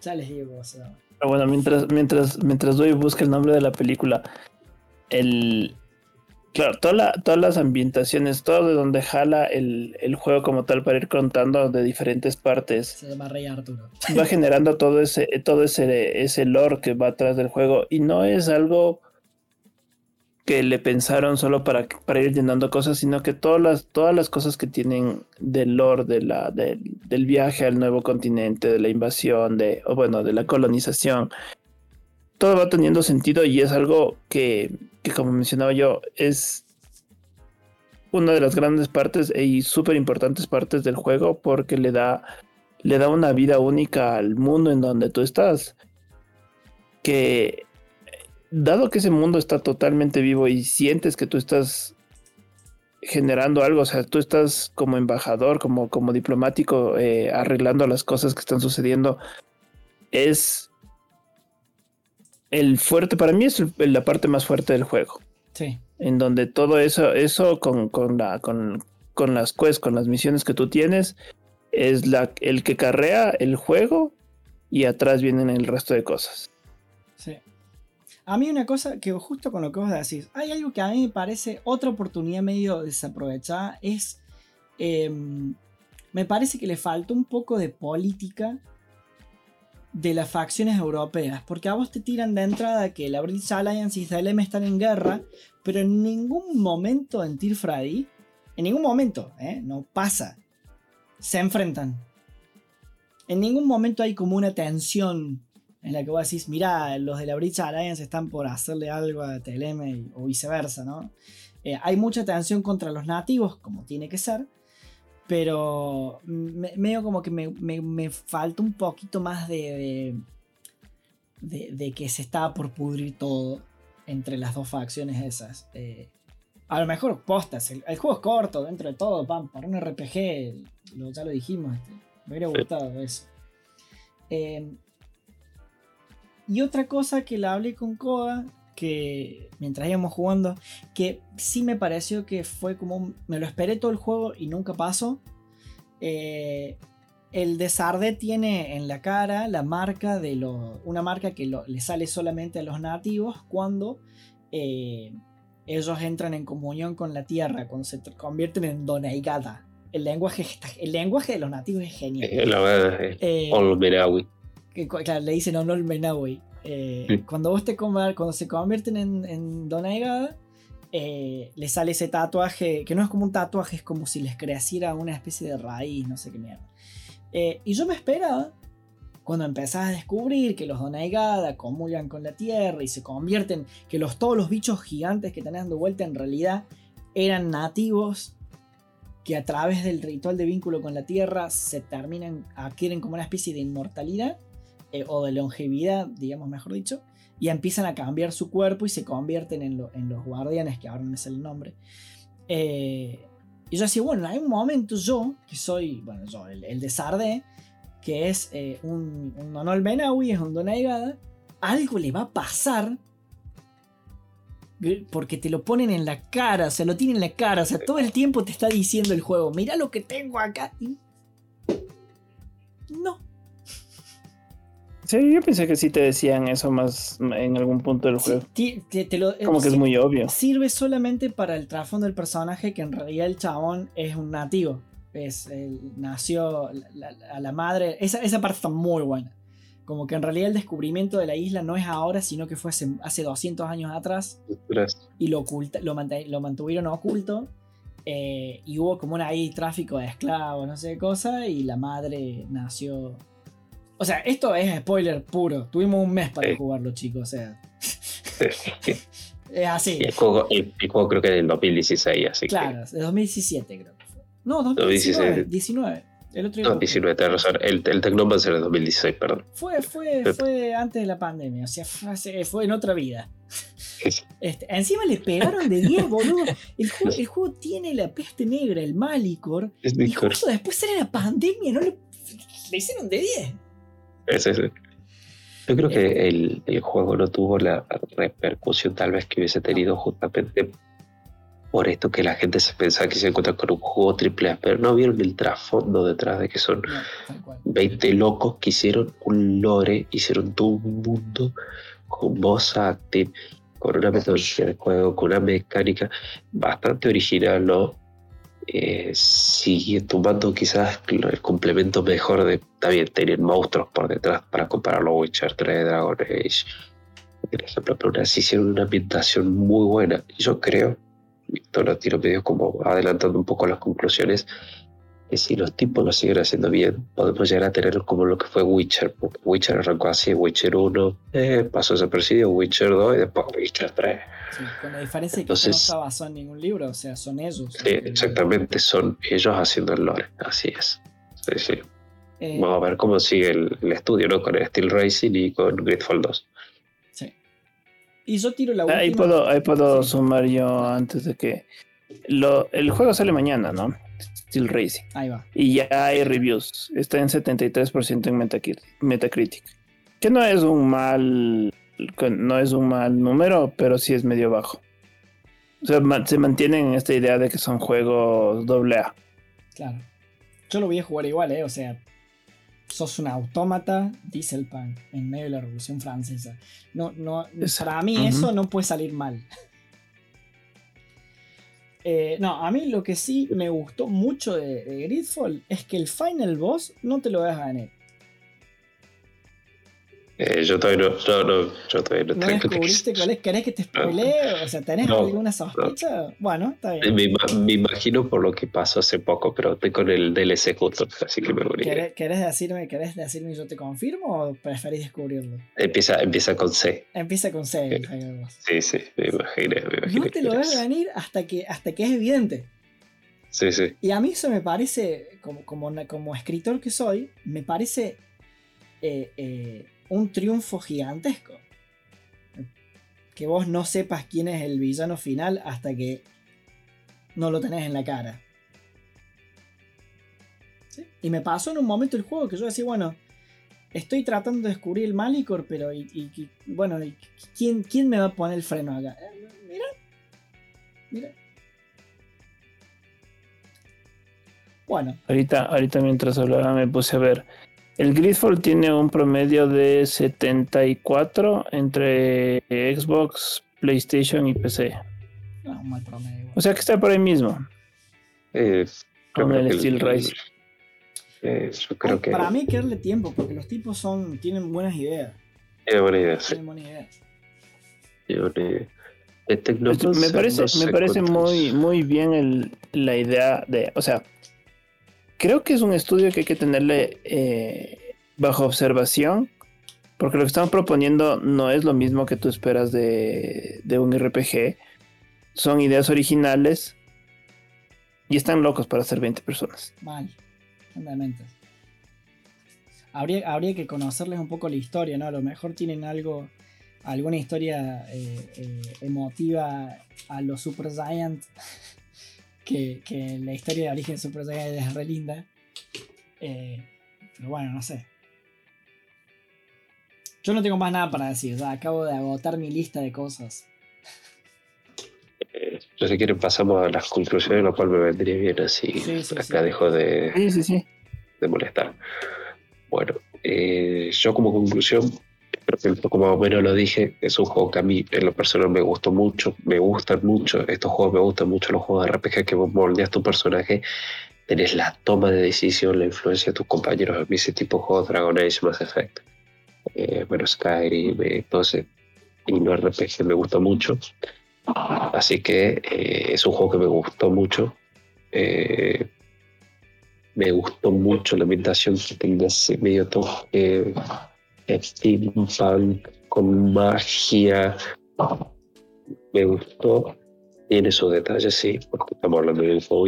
Ya les digo. Pero bueno, mientras, mientras, mientras doy busca el nombre de la película, el. Claro, todas las ambientaciones, todo de donde jala el, juego como tal para ir contando de diferentes partes. Se llama Rey Arturo. Va generando todo ese, todo ese, ese lore que va atrás del juego. Y no es algo que le pensaron solo para, para ir llenando cosas, sino que todas las, todas las cosas que tienen del lore de la, del viaje al nuevo continente, de la invasión, de, o bueno, de la colonización, todo va teniendo sentido y es algo que, que como mencionaba yo, es una de las grandes partes y súper importantes partes del juego porque le da, le da una vida única al mundo en donde tú estás. Que dado que ese mundo está totalmente vivo y sientes que tú estás generando algo, o sea, tú estás como embajador, como, como diplomático, eh, arreglando las cosas que están sucediendo, es el fuerte, para mí es la parte más fuerte del juego. Sí. En donde todo eso, eso con, con, la, con, con las quests, con las misiones que tú tienes, es la, el que carrea el juego y atrás vienen el resto de cosas. A mí una cosa que justo con lo que vos decís, hay algo que a mí me parece otra oportunidad medio desaprovechada, es... Em, me parece que le falta un poco de política de las facciones europeas, porque a vos te tiran de entrada que la British Alliance y Israel están en guerra, pero en ningún momento en Tir Freddy, en ningún momento, ¿eh? no pasa, se enfrentan. En ningún momento hay como una tensión en la que vos decís, mira, los de la British Alliance están por hacerle algo a TLM o viceversa, ¿no? Eh, hay mucha tensión contra los nativos, como tiene que ser, pero medio como que me, falta un poquito más de, de, que se está por pudrir todo entre las dos facciones esas. Eh, a lo mejor postas, el, juego es corto dentro de todo, para un RPG, ya lo dijimos, este, me hubiera gustado eso. Eh, y otra cosa que la hablé con Koda, que mientras íbamos jugando, que sí me pareció que fue como. me lo esperé todo el juego y nunca pasó. Eh, el de Sarde tiene en la cara la marca de lo, una marca que le sale solamente a los nativos cuando eh, ellos entran en comunión con la tierra, cuando se convierten en Doneigada. El lenguaje, el lenguaje de los nativos es genial. La verdad, eh, claro, le dicen Onol Menawi. Eh, Cuando vos te cuando se convierten en, en eh, le sale ese tatuaje, que no es como un tatuaje, es como si les creciera una especie de raíz, no sé qué mierda. Eh, y yo me esperaba, cuando empezás a descubrir que los Donaigada comulgan con la tierra y se convierten, que los, todos los bichos gigantes que tenés dando vuelta en realidad eran nativos que a través del ritual de vínculo con la tierra se terminan, adquieren como una especie de inmortalidad eh, o de longevidad, digamos mejor dicho, y empiezan a cambiar su cuerpo y se convierten en, los guardianes, que ahora no me sale el nombre. Eh, y yo decía, bueno, hay un momento yo, que soy, bueno, yo, el, de Sardé, que es eh, un, un Donol Benawi, es un Donaigada, algo le va a pasar porque te lo ponen en la cara, o sea, lo tienen en la cara, o sea, todo el tiempo te está diciendo el juego, mira lo que tengo acá. No. Sí, yo pensé que sí te decían eso más en algún punto del juego. Como que es muy obvio. Sirve solamente para el trasfondo del personaje, que en realidad el chabón es un nativo. Es, nació a la, madre. Esa, esa parte está muy buena. Como que en realidad el descubrimiento de la isla no es ahora, sino que fue hace, 200 años atrás. Y lo, oculta, lo, mantuvieron oculto. Eh, y hubo como un ahí tráfico de esclavos, no sé qué cosa. Y la madre nació. O sea, esto es spoiler puro. Tuvimos un mes para jugarlo, chicos. O sea. es así. Y el, juego, creo que es del 2016, así claro, de 2017 creo que fue. No, 2019. 2019. El otro no, 19, El, el Technomancer de 2016, perdón. Fue, fue, fue antes de la pandemia, o sea, fue, fue en otra vida. Este, encima le pegaron de 10, boludo. El juego, el juego, tiene la peste negra, el Malicor. y justo después sale la pandemia, no le, le hicieron de 10. Sí, sí. Yo creo que el, el, juego no tuvo la repercusión tal vez que hubiese tenido justamente por esto que la gente se pensaba que se encuentra con un juego triple A, pero no vieron el trasfondo detrás de que son 20 locos que hicieron un lore, hicieron todo un mundo con voz acting, con una metodología de juego, con una mecánica bastante original, ¿no? Eh, sigue tomando quizás el complemento mejor de, bien, tener monstruos por detrás para compararlo a Witcher 3, Dragon Age, por ejemplo, pero así hicieron una ambientación muy buena. Yo creo lo tiro medio como adelantando un poco las conclusiones, que si los tipos lo siguen haciendo bien, podemos llegar a tener como lo que fue Witcher, porque Witcher arrancó así, Witcher 1, eh, pasó desapercibido, Witcher 2 y después Witcher 3. Sí, con la diferencia Entonces, que no está basado en ningún libro, o sea, son ellos. Sí, exactamente, son ellos haciendo el lore, así es. Sí, sí. Eh, Vamos a ver cómo sigue el, el, estudio, ¿no? Con el Steel Racing y con Gridfall 2. Y yo tiro la última. Ahí puedo, ahí puedo sumar yo antes de que. Lo, el juego sale mañana, ¿no? Steel Racing. Ahí va. Y ya hay reviews. Está en 73% en Metacritic. Que no es un mal. No es un mal número, pero sí es medio bajo. O sea, se mantienen en esta idea de que son juegos AA. Claro. Yo lo voy a jugar igual, ¿eh? O sea, sos un autómata dieselpunk en medio de la Revolución Francesa. No, no, para mí eso no puede salir mal. Eh, no, a mí lo que sí me gustó mucho de, Gridfall es que el final boss no te lo dejas ganar. Eh, yo todavía no, no, no, yo todavía no, ¿No descubriste cuál es? ¿Querés que te spoilee? O sea, ¿tenés alguna sospecha? Bueno, está bien. Me, imagino por lo que pasó hace poco, pero estoy con el DLC justo, así que me morí. ¿Querés, ¿Querés, decirme, ¿Querés decirme y yo te confirmo o preferís descubrirlo? Empieza, empieza con C. Empieza con C. Sí, sí, me imaginé. Me imaginé no te lo vas a venir hasta que, hasta que es evidente. Sí, sí. Y a mí eso me parece, como, como, como escritor que soy, me parece... Eh, eh, un triunfo gigantesco. Que vos no sepas quién es el villano final hasta que no lo tenés en la cara. Y me pasó en un momento el juego que yo decía, bueno, estoy tratando de descubrir el Malicor, pero y, bueno, ¿quién, ¿quién, me va a poner el freno acá? Eh, mira, mira. Bueno. Ahorita, ahorita mientras hablaba me puse a ver el Gridfall tiene un promedio de 74 entre Xbox, PlayStation y PC. Ah, un mal promedio. O sea que está por ahí mismo. con el Steel Rise. yo creo que... Para mí hay que darle tiempo porque los tipos son tienen buenas ideas. Tienen buenas ideas. Tienen buenas ideas. Ideas. me parece, me parece muy, muy bien la idea de, o sea, creo que es un estudio que hay que tenerle eh, bajo observación, porque lo que estamos proponiendo no es lo mismo que tú esperas de, de un RPG. Son ideas originales y están locos para hacer 20 personas. Mal, fundamentos. Habría, habría que conocerles un poco la historia, ¿no? A lo mejor tienen algo alguna historia eh, eh, emotiva a los Super Giant, que, la historia de origen de Super Giant es re linda. Eh, pero bueno, no sé. Yo no tengo más nada para decir, acabo de agotar mi lista de cosas. Yo si quieren pasamos a las conclusiones, lo cual me vendría bien así. acá dejo de, de molestar. Bueno, yo como conclusión creo que como bueno lo dije, es un juego que a mí en lo personal me gustó mucho, me gustan mucho, estos juegos me gustan mucho, los juegos de RPG que vos moldeas tu personaje, tenés la toma de decisión, la influencia de tus compañeros, a mí ese tipo de juegos, Dragon Age, Mass Effect, eh, bueno, Skyrim, entonces, y no RPG me gusta mucho, así que eh, es un juego que me gustó mucho. Eh, me gustó mucho la ambientación que tenga ese medio toque steampunk con magia. Me gustó. Tiene sus detalles, sí, porque estamos hablando de un juego.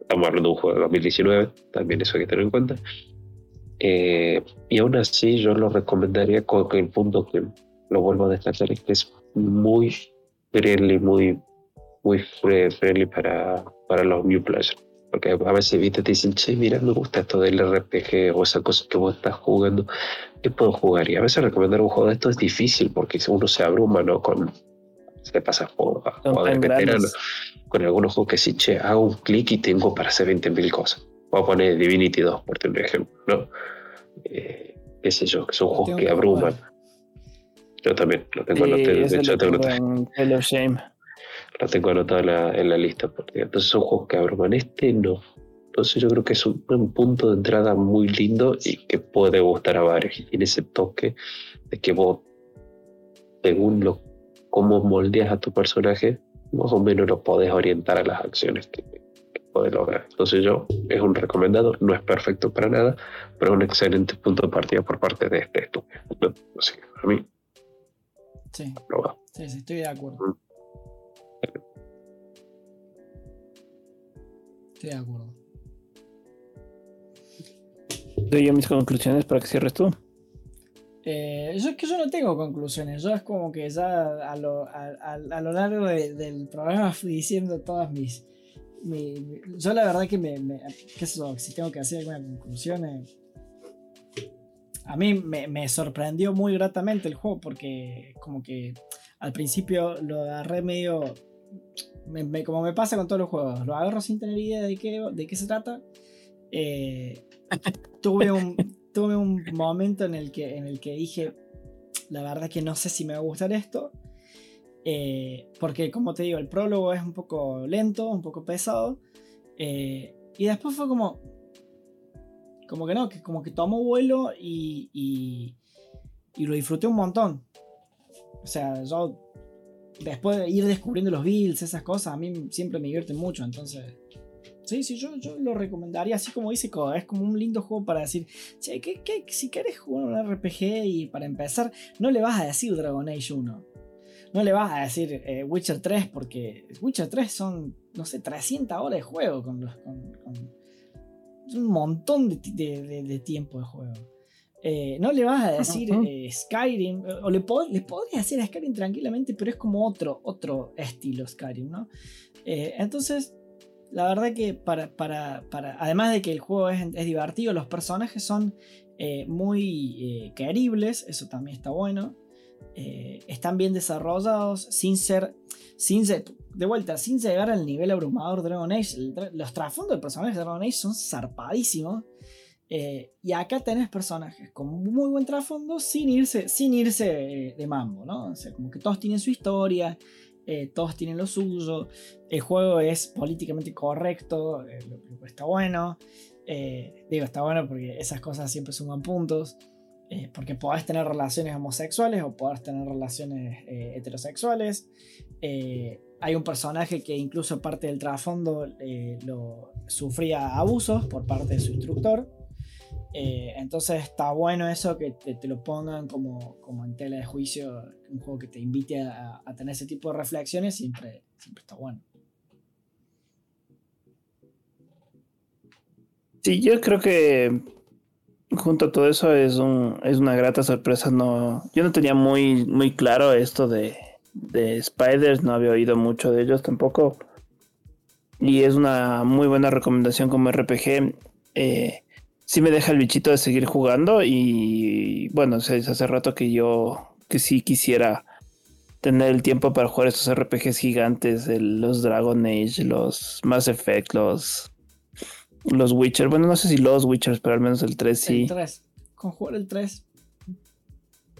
Estamos hablando de un juego de 2019, también eso hay que tener en cuenta. Eh, y aún así, yo lo recomendaría con el punto que lo vuelvo a destacar es que es muy friendly, muy, muy friendly para, para los new players. Porque a veces viste, te dicen, che, mira, me gusta esto del RPG o esa cosa que vos estás jugando, ¿qué puedo jugar? Y a veces recomendar un juego de esto es difícil porque uno se abruma, ¿no? Con, se pasa juego, con algunos juegos que sí, che, hago un clic y tengo para hacer 20.000 cosas. Voy a poner Divinity 2, por ejemplo, ¿no? Eh, qué sé yo, que son juegos que abruman. Yo también lo tengo sí, anotado. De hecho, tengo anotado. Shame la tengo anotada en la, en la lista. Porque entonces son juegos que abruman. Este no. Entonces yo creo que es un, punto de entrada muy lindo y que puede gustar a varios. Y tiene ese toque de que vos, según lo, cómo moldeas a tu personaje, más o menos lo podés orientar a las acciones que, que podés lograr. Entonces yo, es un recomendado, no es perfecto para nada, pero es un excelente punto de partida por parte de este estudio. Así que a mí... Sí, sí, sí, estoy de acuerdo. Mm. Estoy de acuerdo. Doy yo mis conclusiones para que cierres tú. Eh, yo es que yo no tengo conclusiones, yo es como que ya a lo, largo del programa fui diciendo todas mis, yo la verdad que me, si tengo que hacer alguna conclusión, eh, a mí me, me, sorprendió muy gratamente el juego porque como que al principio lo agarré medio como me pasa con todos los juegos, lo agarro sin tener idea de qué, de qué se trata. Eh, tuve, un, tuve un momento en el, que, en el que dije, la verdad que no sé si me va a gustar esto. Eh, porque como te digo, el prólogo es un poco lento, un poco pesado. Eh, y después fue como... Como que no, que como que tomó vuelo y, y, y lo disfruté un montón. O sea, yo después de ir descubriendo los builds, esas cosas, a mí siempre me divierte mucho. Entonces, sí, sí, yo, yo lo recomendaría así como dice Koda. Es como un lindo juego para decir, che, si querés jugar un RPG y para empezar, no le vas a decir Dragon Age 1. No le vas a decir eh, Witcher 3 porque Witcher 3 son, no sé, 300 horas de juego con, los, con, un montón de tiempo de juego. Eh, no le vas a decir eh, Skyrim, o le, le podrías decir a Skyrim tranquilamente, pero es como otro, otro estilo Skyrim, ¿no? Eh, entonces, la verdad que para, para, para, además de que el juego es, es divertido, los personajes son muy queribles, eso también está bueno. están bien desarrollados, sin ser, sin ser, de vuelta, sin llegar al nivel abrumador de Dragon Age. los trasfondos de personajes de Dragon Age son zarpadísimos. Eh, y acá tenés personajes con muy buen trasfondo sin irse, sin irse eh, de mambo, ¿no? O sea, como que todos tienen su historia, eh, todos tienen lo suyo, el juego es políticamente correcto, lo, está bueno. digo, está bueno porque esas cosas siempre suman puntos. Eh, porque podés tener relaciones homosexuales o podés tener relaciones eh, heterosexuales. Eh, hay un personaje que incluso parte del trasfondo lo, sufría abusos por parte de su instructor. Entonces está bueno eso que te, lo pongan como, como, en tela de juicio, un juego que te invite a, a tener ese tipo de reflexiones, siempre, siempre está bueno. Sí, yo creo que junto a todo eso es un es una grata sorpresa. No, yo no tenía muy muy claro esto de, de Spiders, no había oído mucho de ellos tampoco. Y es una muy buena recomendación como RPG. Eh, sí me deja el bichito de seguir jugando y bueno, hace rato que yo que sí quisiera tener el tiempo para jugar estos RPGs gigantes, los Dragon Age, los Mass Effect, los los Witcher. Bueno, no sé si los Witchers, pero al menos el 3 sí. El 3. Con jugar el 3.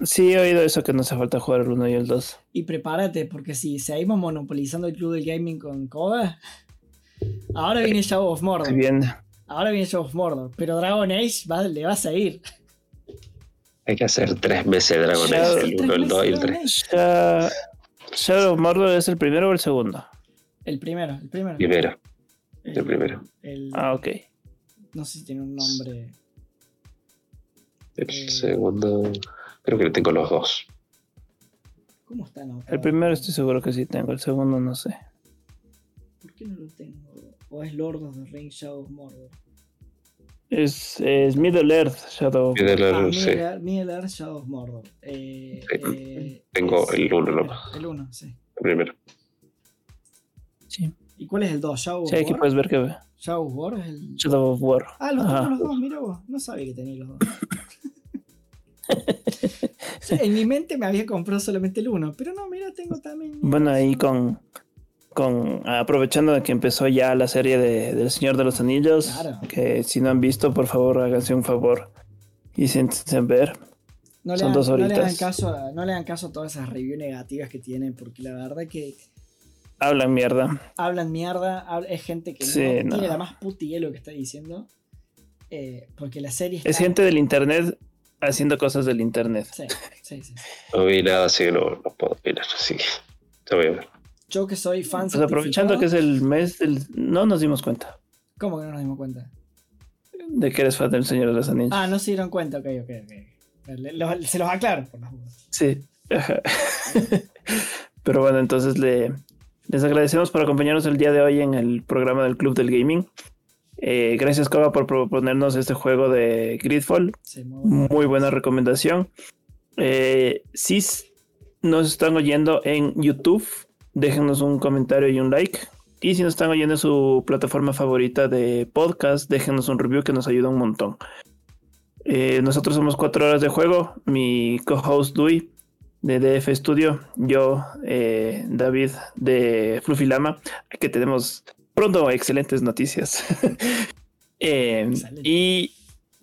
Sí, he oído eso que no hace falta jugar el 1 y el 2. Y prepárate, porque si seguimos monopolizando el club del gaming con Koda, ahora viene Shadow of Mordor. Bien. Ahora viene Shadow of Mordor, pero Dragon Age le va a seguir. Hay que hacer tres meses de Dragon Age, el 1, el 2 y el 3. Shadow of Mordor es el primero o el segundo? El primero, el primero. Primero. El, primero. ah, ok. No sé si tiene un nombre. El eh, segundo. Creo que tengo los dos. ¿Cómo está El primero estoy seguro que sí tengo, el segundo no sé. ¿Por qué no lo tengo? ¿O es Lord of the Rings Shadow of Mordor? Es, es Middle Earth Shadow of Mordor. Middle Earth, ah, sí. Middle Earth Shadow of Mordor. Eh, eh, tengo el 1 nomás. El 1, sí. El primero. Sí. ¿Y cuál es el 2? ¿Shadow of War? Sí, aquí puedes ver que. ¿Shadow of War es el. Shadow of War. Ah, los tengo los dos, mira vos. No sabía que tenía los dos. en mi mente me había comprado solamente el 1, pero no, mira, tengo también. Bueno, ahí con. Con, aprovechando de que empezó ya la serie de, del Señor de los Anillos, que si no han visto, por favor háganse un favor y siéntense a ver. No Son dos horitas. No le, hagan caso no le hagan caso a todas esas reviews negativas que tienen, porque la verdad que Hablan mierda. Hablan mierda. Es gente que no, tiene la más puti lo que está diciendo. Eh, porque la serie Es gente del internet haciendo cosas del internet. Sí, sí, sí. No vi nada así que no, puedo opinar. Así te voy a ver. Yo que soy fan. Pues aprovechando que es el mes del. No nos dimos cuenta. ¿Cómo que no nos dimos cuenta? De que eres fan del Señor de los Anillos. Ah, no se dieron cuenta, ok, ok, ok. se los aclaro por las dudas. Sí. Pero bueno, entonces le, les agradecemos por acompañarnos el día de hoy en el programa del Club del Gaming. Eh, gracias, Koba, por proponernos este juego de Gridfall. muy, buena. recomendación. Eh, si nos están oyendo en YouTube, déjenos un comentario y un like. Y si nos están oyendo en su plataforma favorita de podcast, déjenos un review que nos ayuda un montón. Eh, nosotros somos cuatro horas de juego. Mi co-host Dewey de DF Studio, yo, eh, David de Fluffy Lama, que tenemos pronto excelentes noticias. Eh, y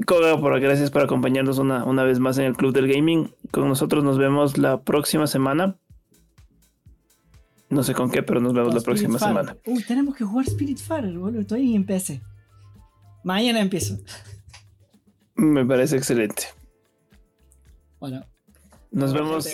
Koga, por, gracias por acompañarnos una, una vez más en el Club del Gaming. Con nosotros nos vemos la próxima semana. No sé con qué, pero nos vemos la próxima semana. Uy, tenemos que jugar Spirit Farer, boludo. Estoy en PC. Mañana empiezo. Me parece excelente. Bueno, nos vemos.